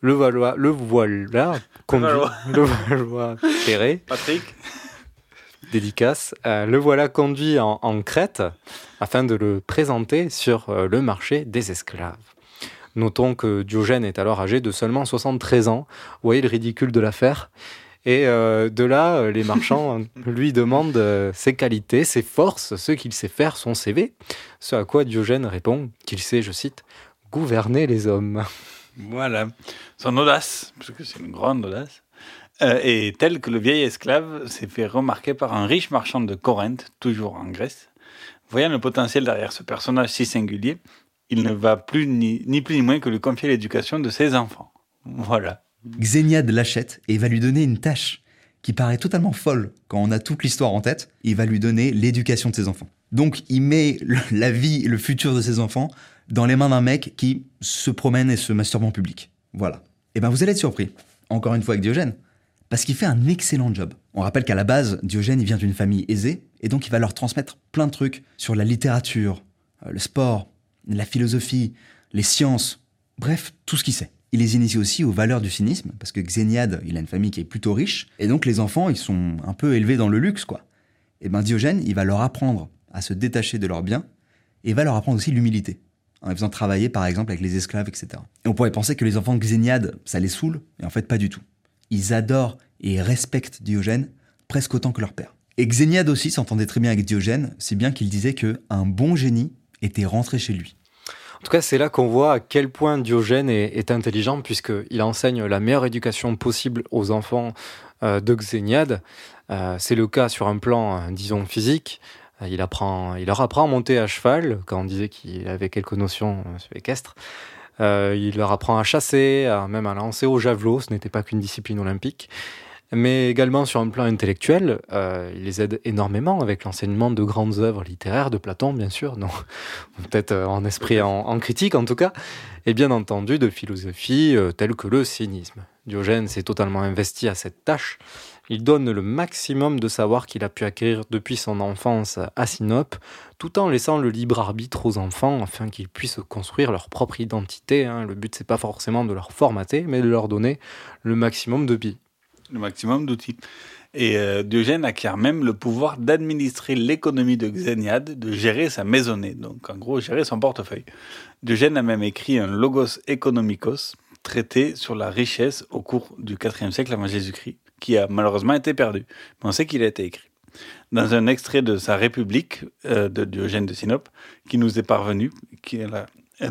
Le voilà, le voilà conduit, Valois. le Valois ferré, Patrick dédicace, euh, le voilà conduit en, en Crète afin de le présenter sur euh, le marché des esclaves. Notons que Diogène est alors âgé de seulement 73 ans. Vous voyez le ridicule de l'affaire? Et euh, de là, euh, les marchands lui demandent euh, ses qualités, ses forces, ce qu'il sait faire, son CV. Ce à quoi Diogène répond qu'il sait, je cite, gouverner les hommes. Voilà. Son audace, parce que c'est une grande audace, est telle que le vieil esclave s'est fait remarquer par un riche marchand de Corinthe, toujours en Grèce. Voyant le potentiel derrière ce personnage si singulier, il ne va plus ni, ni plus ni moins que lui confier l'éducation de ses enfants. Voilà. Xéniade l'achète et va lui donner une tâche qui paraît totalement folle quand on a toute l'histoire en tête. Il va lui donner l'éducation de ses enfants. Donc il met la vie et le futur de ses enfants dans les mains d'un mec qui se promène et se masturbe en public. Voilà. Et ben vous allez être surpris, encore une fois avec Diogène, parce qu'il fait un excellent job. On rappelle qu'à la base, Diogène il vient d'une famille aisée, et donc il va leur transmettre plein de trucs sur la littérature, euh, le sport, la philosophie, les sciences, bref, tout ce qu'il sait. Il les initie aussi aux valeurs du cynisme, parce que Xéniade, il a une famille qui est plutôt riche, et donc les enfants, ils sont un peu élevés dans le luxe, quoi. Et ben Diogène, il va leur apprendre à se détacher de leurs biens, et va leur apprendre aussi l'humilité, en les faisant travailler par exemple avec les esclaves, etc. Et on pourrait penser que les enfants de Xéniade, ça les saoule, et en fait pas du tout. Ils adorent et respectent Diogène presque autant que leur père. Et Xéniade aussi s'entendait très bien avec Diogène, si bien qu'il disait que un bon génie était rentré chez lui. En tout cas, c'est là qu'on voit à quel point Diogène est, intelligent, puisqu'il enseigne la meilleure éducation possible aux enfants euh, de Xéniade. Euh, c'est le cas sur un plan, euh, disons, physique. Il, leur apprend à monter à cheval, quand on disait qu'il avait quelques notions. Euh, il leur apprend à chasser, même à lancer au javelot, ce n'était pas qu'une discipline olympique. Mais également sur un plan intellectuel, euh, il les aide énormément avec l'enseignement de grandes œuvres littéraires, de Platon bien sûr, non, peut-être euh, en esprit en, critique en tout cas, et bien entendu de philosophie euh, telle que le cynisme. Diogène s'est totalement investi à cette tâche. Il donne le maximum de savoir qu'il a pu acquérir depuis son enfance à Sinope, tout en laissant le libre arbitre aux enfants afin qu'ils puissent construire leur propre identité. hein. Le but c'est pas forcément de leur formater, mais de leur donner le maximum de billes. Le maximum d'outils. Et euh, Diogène acquiert même le pouvoir d'administrer l'économie de Xéniade, de gérer sa maisonnée, donc en gros gérer son portefeuille. Diogène a même écrit un Logos Economicos, traité sur la richesse au cours du IVe siècle avant Jésus-Christ, qui a malheureusement été perdu. Mais on sait qu'il a été écrit. Dans un extrait de sa République euh, de Diogène de Sinope, qui nous est parvenu, là,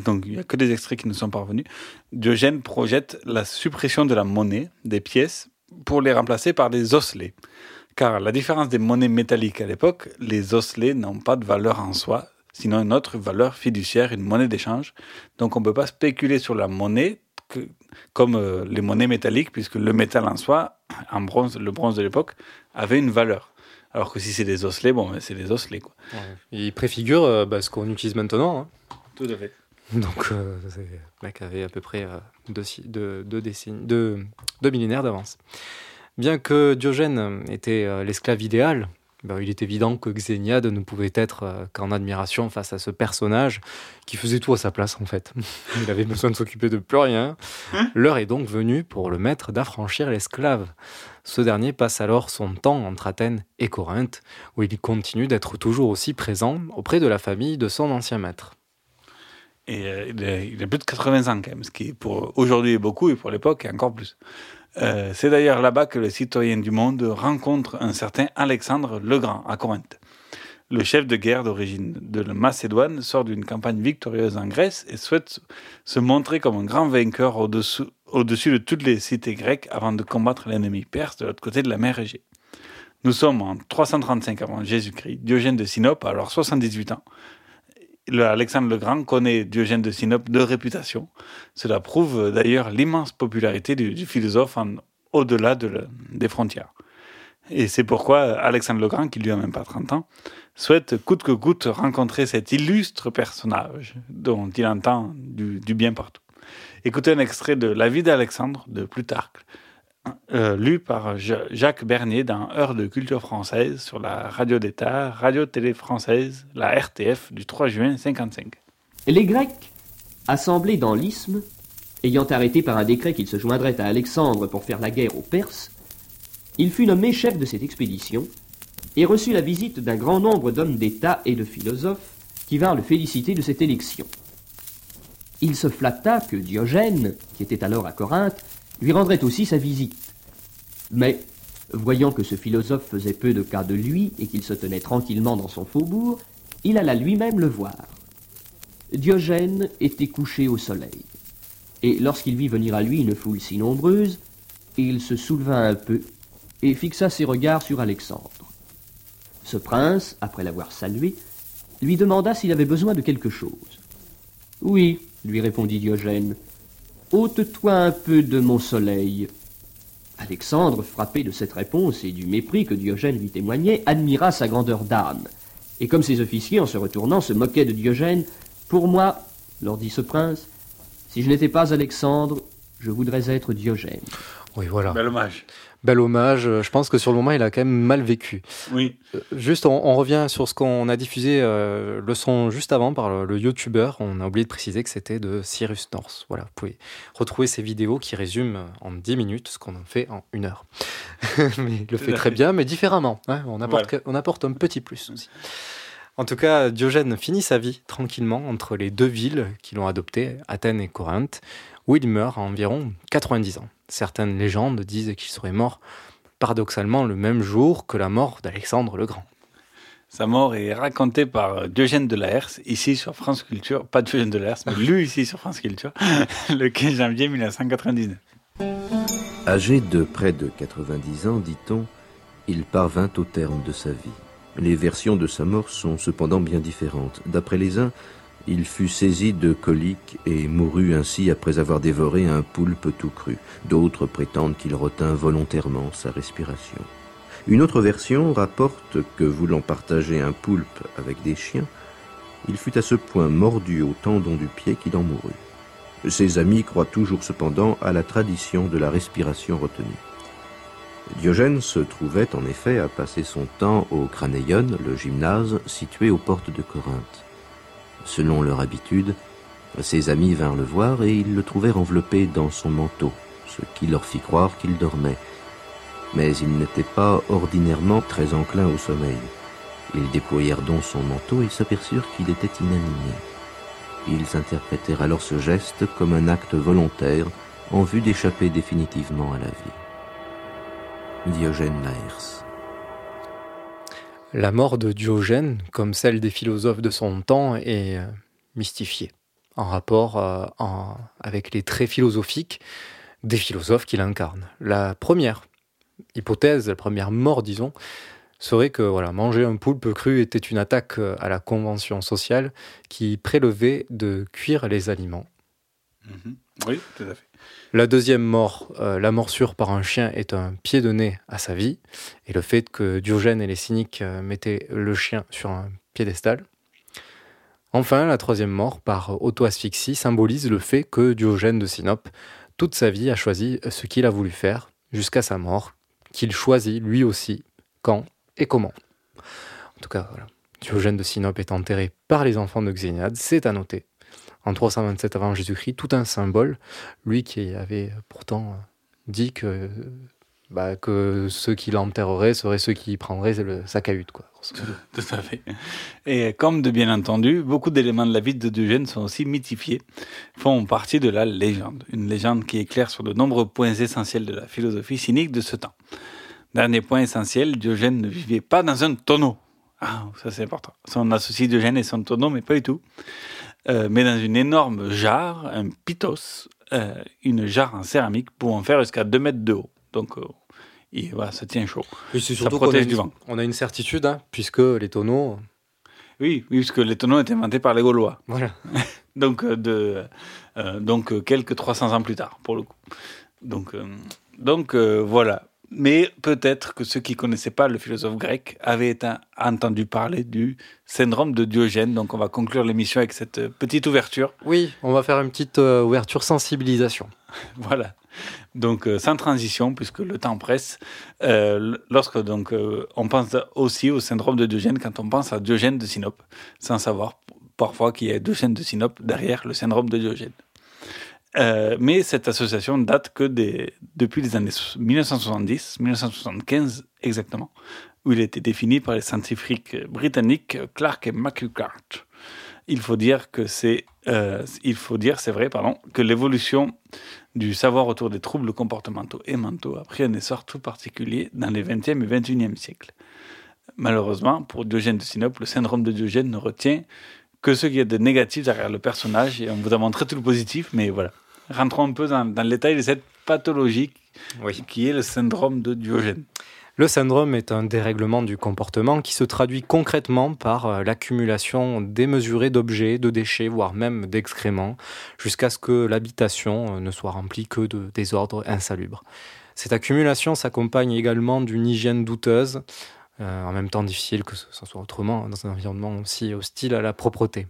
donc il n'y a que des extraits qui nous sont parvenus, Diogène projette la suppression de la monnaie, des pièces, pour les remplacer par des osselets. Car la différence des monnaies métalliques à l'époque, les osselets n'ont pas de valeur en soi, sinon une autre valeur fiduciaire, une monnaie d'échange. Donc on ne peut pas spéculer sur la monnaie que, comme euh, les monnaies métalliques, puisque le métal en soi, en bronze, le bronze de l'époque, avait une valeur. Alors que si c'est des osselets, bon, ben, c'est des osselets. Quoi. Il préfigure euh, bah, ce qu'on utilise maintenant. hein. Tout à fait. Donc, euh, le mec avait à peu près euh, deux, si- deux- deux décennies- deux- millénaires d'avance. Bien que Diogène était euh, l'esclave idéal, ben, il est évident que Xéniade ne pouvait être euh, qu'en admiration face à ce personnage qui faisait tout à sa place en fait. Il avait besoin de s'occuper de plus rien. L'heure est donc venue pour le maître d'affranchir l'esclave. Ce dernier passe alors son temps entre Athènes et Corinthe, où il continue d'être toujours aussi présent auprès de la famille de son ancien maître. Euh, il, a, plus de 80 ans quand même, ce qui pour aujourd'hui est beaucoup et pour l'époque encore plus. Euh, c'est d'ailleurs là-bas que le citoyen du monde rencontre un certain Alexandre le Grand à Corinthe. Le chef de guerre d'origine de la Macédoine sort d'une campagne victorieuse en Grèce et souhaite se montrer comme un grand vainqueur au-dessus au-dessus de toutes les cités grecques avant de combattre l'ennemi perse de l'autre côté de la mer Égée. Nous sommes en 335 avant Jésus-Christ. Diogène de Sinope a alors 78 ans. Le Alexandre le Grand connaît Diogène de Sinope de réputation. Cela prouve euh, d'ailleurs l'immense popularité du, philosophe au-delà des frontières. Et c'est pourquoi Alexandre le Grand, qui lui a même pas 30 ans, souhaite coûte que coûte rencontrer cet illustre personnage dont il entend du, du bien partout. Écoutez un extrait de La vie d'Alexandre de Plutarque, euh, lu par Ja- Jacques Bernier dans Heure de culture française sur la radio d'État, radio-télé française, la RTF du 3 juin 55. Les Grecs, assemblés dans l'isthme, ayant arrêté par un décret qu'ils se joindraient à Alexandre pour faire la guerre aux Perses, il fut nommé chef de cette expédition et reçut la visite d'un grand nombre d'hommes d'État et de philosophes qui vinrent le féliciter de cette élection. Il se flatta que Diogène, qui était alors à Corinthe, lui rendrait aussi sa visite. Mais, voyant que ce philosophe faisait peu de cas de lui et qu'il se tenait tranquillement dans son faubourg, il alla lui-même le voir. Diogène était couché au soleil, et lorsqu'il vit venir à lui une foule si nombreuse, il se souleva un peu et fixa ses regards sur Alexandre. Ce prince, après l'avoir salué, lui demanda s'il avait besoin de quelque chose. Oui, lui répondit Diogène, ôte-toi un peu de mon soleil. Alexandre, frappé de cette réponse et du mépris que Diogène lui témoignait, admira sa grandeur d'âme. Et comme ses officiers, en se retournant, se moquaient de Diogène, Pour moi, leur dit ce prince, si je n'étais pas Alexandre, je voudrais être Diogène. Oui, voilà. Bel hommage. Bel hommage. Euh, Je pense que sur le moment, il a quand même mal vécu. Oui. Euh, Juste, on, on revient sur ce qu'on a diffusé euh, le son juste avant par le, le youtubeur. On a oublié de préciser que c'était de Cyrus North. Voilà, vous pouvez retrouver ces vidéos qui résument en 10 minutes ce qu'on en fait en une heure. mais il le fait très bien, mais différemment. hein. On, apporte, Voilà. on apporte un petit plus aussi. En tout cas, Diogène finit sa vie tranquillement entre les deux villes qui l'ont adopté, Athènes et Corinthe, où il meurt à environ 90 ans. Certaines légendes disent qu'il serait mort paradoxalement le même jour que la mort d'Alexandre le Grand. Sa mort est racontée par Diogène de Laërce, ici sur France Culture, pas Diogène de Laërce, mais lu ici sur France Culture, le 15 janvier 1999. Âgé de près de 90 ans, dit-on, il parvint au terme de sa vie. Les versions de sa mort sont cependant bien différentes. D'après les uns, il fut saisi de coliques et mourut ainsi après avoir dévoré un poulpe tout cru. D'autres prétendent qu'il retint volontairement sa respiration. Une autre version rapporte que, voulant partager un poulpe avec des chiens, il fut à ce point mordu au tendon du pied qu'il en mourut. Ses amis croient toujours cependant à la tradition de la respiration retenue. Diogène se trouvait en effet à passer son temps au Cranéion, le gymnase situé aux portes de Corinthe. Selon leur habitude, ses amis vinrent le voir et ils le trouvèrent enveloppé dans son manteau, ce qui leur fit croire qu'il dormait. Mais il n'était pas ordinairement très enclin au sommeil. Ils déployèrent donc son manteau et s'aperçurent qu'il était inanimé. Ils interprétèrent alors ce geste comme un acte volontaire en vue d'échapper définitivement à la vie. Diogène Laërce. La mort de Diogène, comme celle des philosophes de son temps, est euh, mystifiée, en rapport euh, avec les traits philosophiques des philosophes qu'il incarne. La première hypothèse, la première mort, disons, serait que manger un poulpe cru était une attaque euh, à la convention sociale qui prélevait de cuire les aliments. Mhm. Oui, tout à fait. La deuxième mort, euh, la morsure par un chien, est un pied de nez à sa vie, et le fait que Diogène et les cyniques euh, mettaient le chien sur un piédestal. Enfin, la troisième mort, par auto-asphyxie, symbolise le fait que Diogène de Sinope, toute sa vie, a choisi ce qu'il a voulu faire, jusqu'à sa mort, qu'il choisit lui aussi, quand et comment. En tout cas. Diogène de Sinope est enterré par les enfants de Xéniade, c'est à noter en 327 avant Jésus-Christ, tout un symbole, lui qui avait pourtant dit que, bah, ceux qui l'enterreraient seraient ceux qui prendraient le, sa cahute. Quoi. Tout à fait. Et comme de bien entendu, beaucoup d'éléments de la vie de Diogène sont aussi mythifiés, font partie de la légende. Une légende qui éclaire sur de nombreux points essentiels de la philosophie cynique de ce temps. Dernier point essentiel, Diogène ne vivait pas dans un tonneau. Ah, ça c'est important. On associe Diogène et son tonneau, mais pas du tout. Euh, mais dans une énorme jarre, un pitos, euh, une jarre en céramique pouvant faire jusqu'à 2 mètres de haut. Donc, euh, voilà, ça tient chaud. C'est ça surtout protège une, du vent. on a une certitude, hein, puisque les tonneaux. Oui, oui, parce que les tonneaux étaient inventés par les Gaulois. Voilà. donc, de, donc quelques 300 ans plus tard, pour le coup. Donc, donc voilà. Mais peut-être que ceux qui connaissaient pas le philosophe grec avaient entendu parler du syndrome de Diogène. Donc on va conclure l'émission avec cette euh, petite ouverture. Oui, on va faire une petite euh, ouverture sensibilisation. Voilà. Donc euh, sans transition, puisque le temps presse. euh, lorsque donc on pense aussi au syndrome de Diogène quand on pense à Diogène de Sinope, sans savoir parfois qu'il y a Diogène de Sinope derrière le syndrome de Diogène. Euh, mais cette association date que depuis les années 1970, 1975 exactement, où il a été défini par les scientifiques britanniques Clark et McCulloch. Il faut dire que c'est, euh, il faut dire, c'est vrai, pardon, que l'évolution du savoir autour des troubles comportementaux et mentaux a pris un essor tout particulier dans les 20e et 21e siècles. Malheureusement, pour Diogène de Sinope, le syndrome de Diogène ne retient que ce qu'il y a de négatif derrière le personnage et on vous a montré tout le positif, mais voilà. Rentrons un peu dans, dans le détail de cette pathologie qui est le syndrome de Diogène. Le syndrome est un dérèglement du comportement qui se traduit concrètement par euh, l'accumulation démesurée d'objets, de déchets, voire même d'excréments, jusqu'à ce que l'habitation euh, ne soit remplie que de désordres insalubres. Cette accumulation s'accompagne également d'une hygiène douteuse, euh, en même temps difficile que ce soit autrement, dans un environnement aussi hostile à la propreté.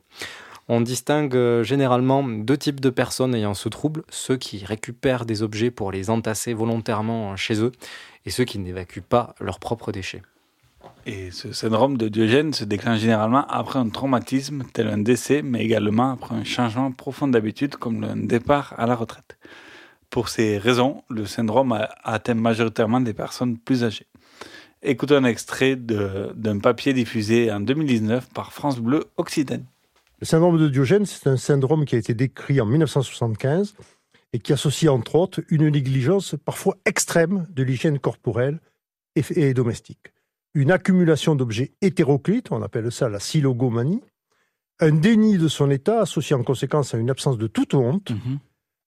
On distingue euh, généralement deux types de personnes ayant ce trouble, ceux qui récupèrent des objets pour les entasser volontairement chez eux et ceux qui n'évacuent pas leurs propres déchets. Et ce syndrome de Diogène se déclenche généralement après un traumatisme tel un décès, mais également après un changement profond d'habitude comme un départ à la retraite. Pour ces raisons, le syndrome atteint majoritairement des personnes plus âgées. Écoutons un extrait d'un papier diffusé en 2019 par France Bleu Occitanie. Le syndrome de Diogène, c'est un syndrome qui a été décrit en 1975 et qui associe entre autres une négligence parfois extrême de l'hygiène corporelle et, domestique. Une accumulation d'objets hétéroclites, on appelle ça la silogomanie, un déni de son état associé en conséquence à une absence de toute honte,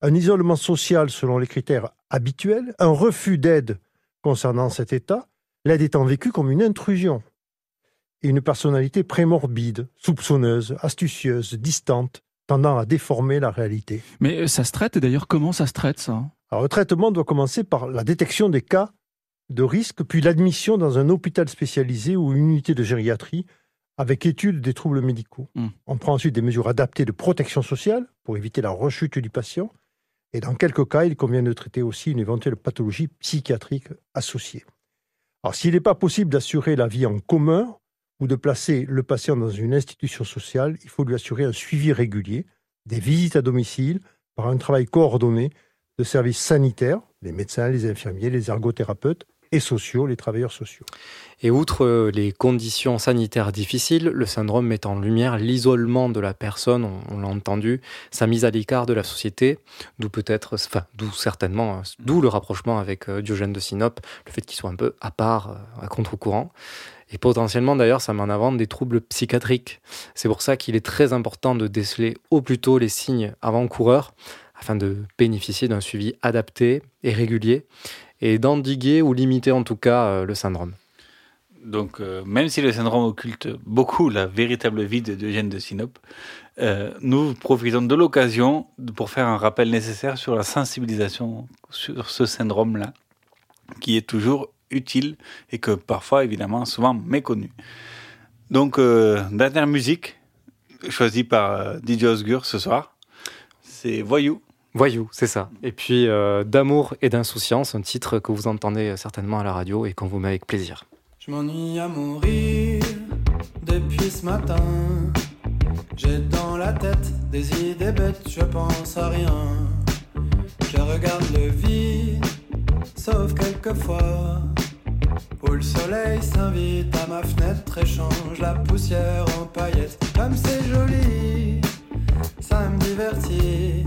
un isolement social selon les critères habituels, un refus d'aide concernant cet état, l'aide étant vécue comme une intrusion et une personnalité prémorbide, soupçonneuse, astucieuse, distante, tendant à déformer la réalité. Mais euh, ça se traite, et d'ailleurs, comment ça se traite, ça? Alors, le traitement doit commencer par la détection des cas de risque, puis l'admission dans un hôpital spécialisé ou une unité de gériatrie avec étude des troubles médicaux. On prend ensuite des mesures adaptées de protection sociale pour éviter la rechute du patient. Et dans quelques cas, il convient de traiter aussi une éventuelle pathologie psychiatrique associée. Alors, s'il n'est pas possible d'assurer la vie en commun ou de placer le patient dans une institution sociale, il faut lui assurer un suivi régulier, des visites à domicile, par un travail coordonné de services sanitaires, les médecins, les infirmiers, les ergothérapeutes, et sociaux, les travailleurs sociaux. Et outre euh, les conditions sanitaires difficiles, le syndrome met en lumière l'isolement de la personne, on, on l'a entendu, sa mise à l'écart de la société, d'où peut-être, enfin, d'où certainement, euh, d'où le rapprochement avec euh, Diogène de Sinope, le fait qu'il soit un peu à part, à contre-courant. Et potentiellement, d'ailleurs, ça met en avant des troubles psychiatriques. C'est pour ça qu'il est très important de déceler au plus tôt les signes avant-coureurs, afin de bénéficier d'un suivi adapté et régulier, et d'endiguer ou limiter en tout cas euh, le syndrome. Donc, euh, même si le syndrome occulte beaucoup la véritable vie de Diogène de Sinope, euh, nous profitons de l'occasion pour faire un rappel nécessaire sur la sensibilisation sur ce syndrome-là, qui est toujours utile et que parfois, évidemment, souvent méconnu. Donc, euh, dernière musique choisie par euh, DJ Osgur ce soir, c'est Voyou. Voyou, c'est ça. Et puis euh, D'amour et d'insouciance, un titre que vous entendez certainement à la radio et qu'on vous met avec plaisir. Je m'ennuie à mourir depuis ce matin. J'ai dans la tête des idées bêtes, je pense à rien. Je regarde le vide, sauf quelquefois. Où le soleil s'invite à ma fenêtre et change la poussière en paillettes. Comme c'est joli, ça me divertit.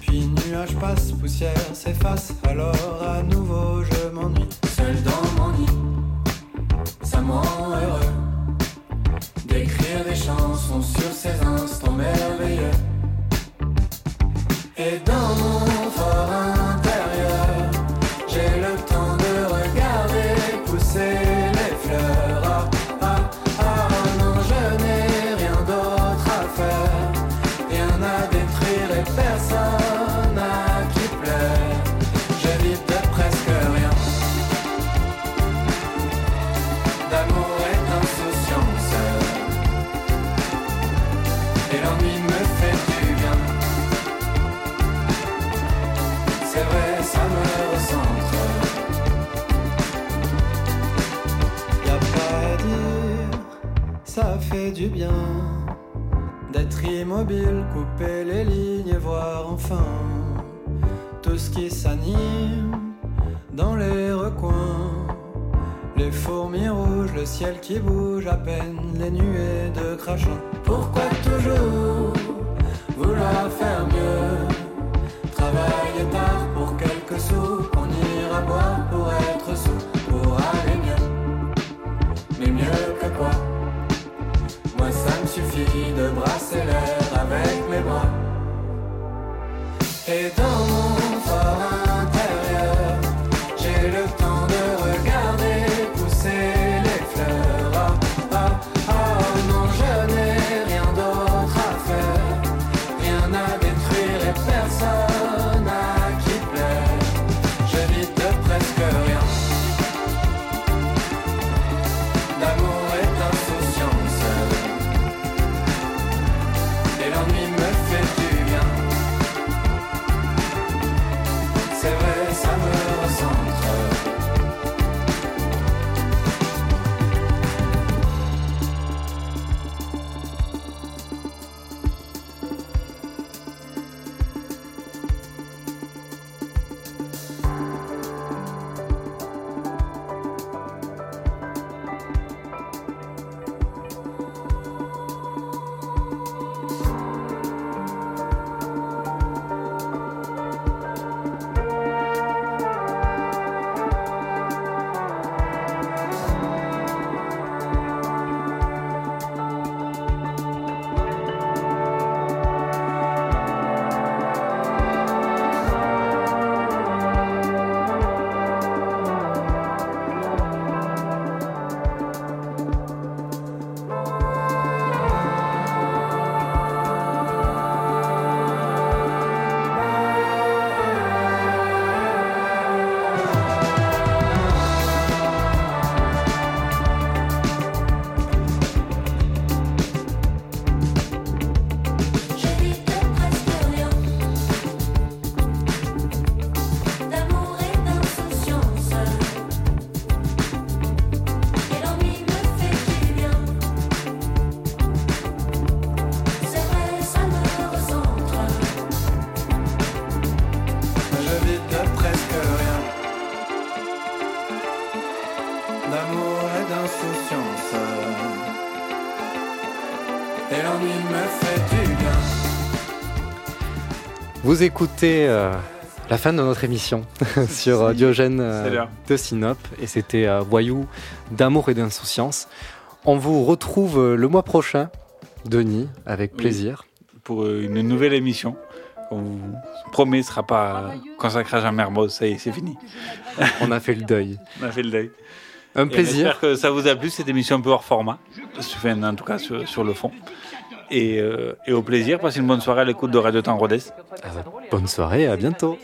Puis nuage passe, poussière s'efface, alors à nouveau je m'ennuie. Seul dans mon nid, ça me rend heureux d'écrire des chansons sur ces instants merveilleux. Et dans mon bien. D'être immobile, couper les lignes et voir enfin tout ce qui s'anime dans les recoins. Les fourmis rouges, le ciel qui bouge à peine, les nuées de crachin. Pourquoi toujours vouloir faire mieux? Travailler de brasser l'air avec mes bras. Et dans mon fort Vous écoutez euh, la fin de notre émission sur euh, Diogène euh, de Sinope et c'était Voyou d'amour et d'insouciance. On vous retrouve le mois prochain, Denis, avec Oui. plaisir. Pour une nouvelle émission. On vous promet, ce sera pas consacré à Jean Mermoz, ça y est, c'est fini. On a fait le deuil. On a fait le deuil. Un plaisir. J'espère que ça vous a plu, cette émission un peu hors format, enfin, en tout cas sur, sur le fond. Et, euh, et au plaisir, passez une bonne soirée à l'écoute de Radio Temps Rodez. Bonne soirée, à bientôt.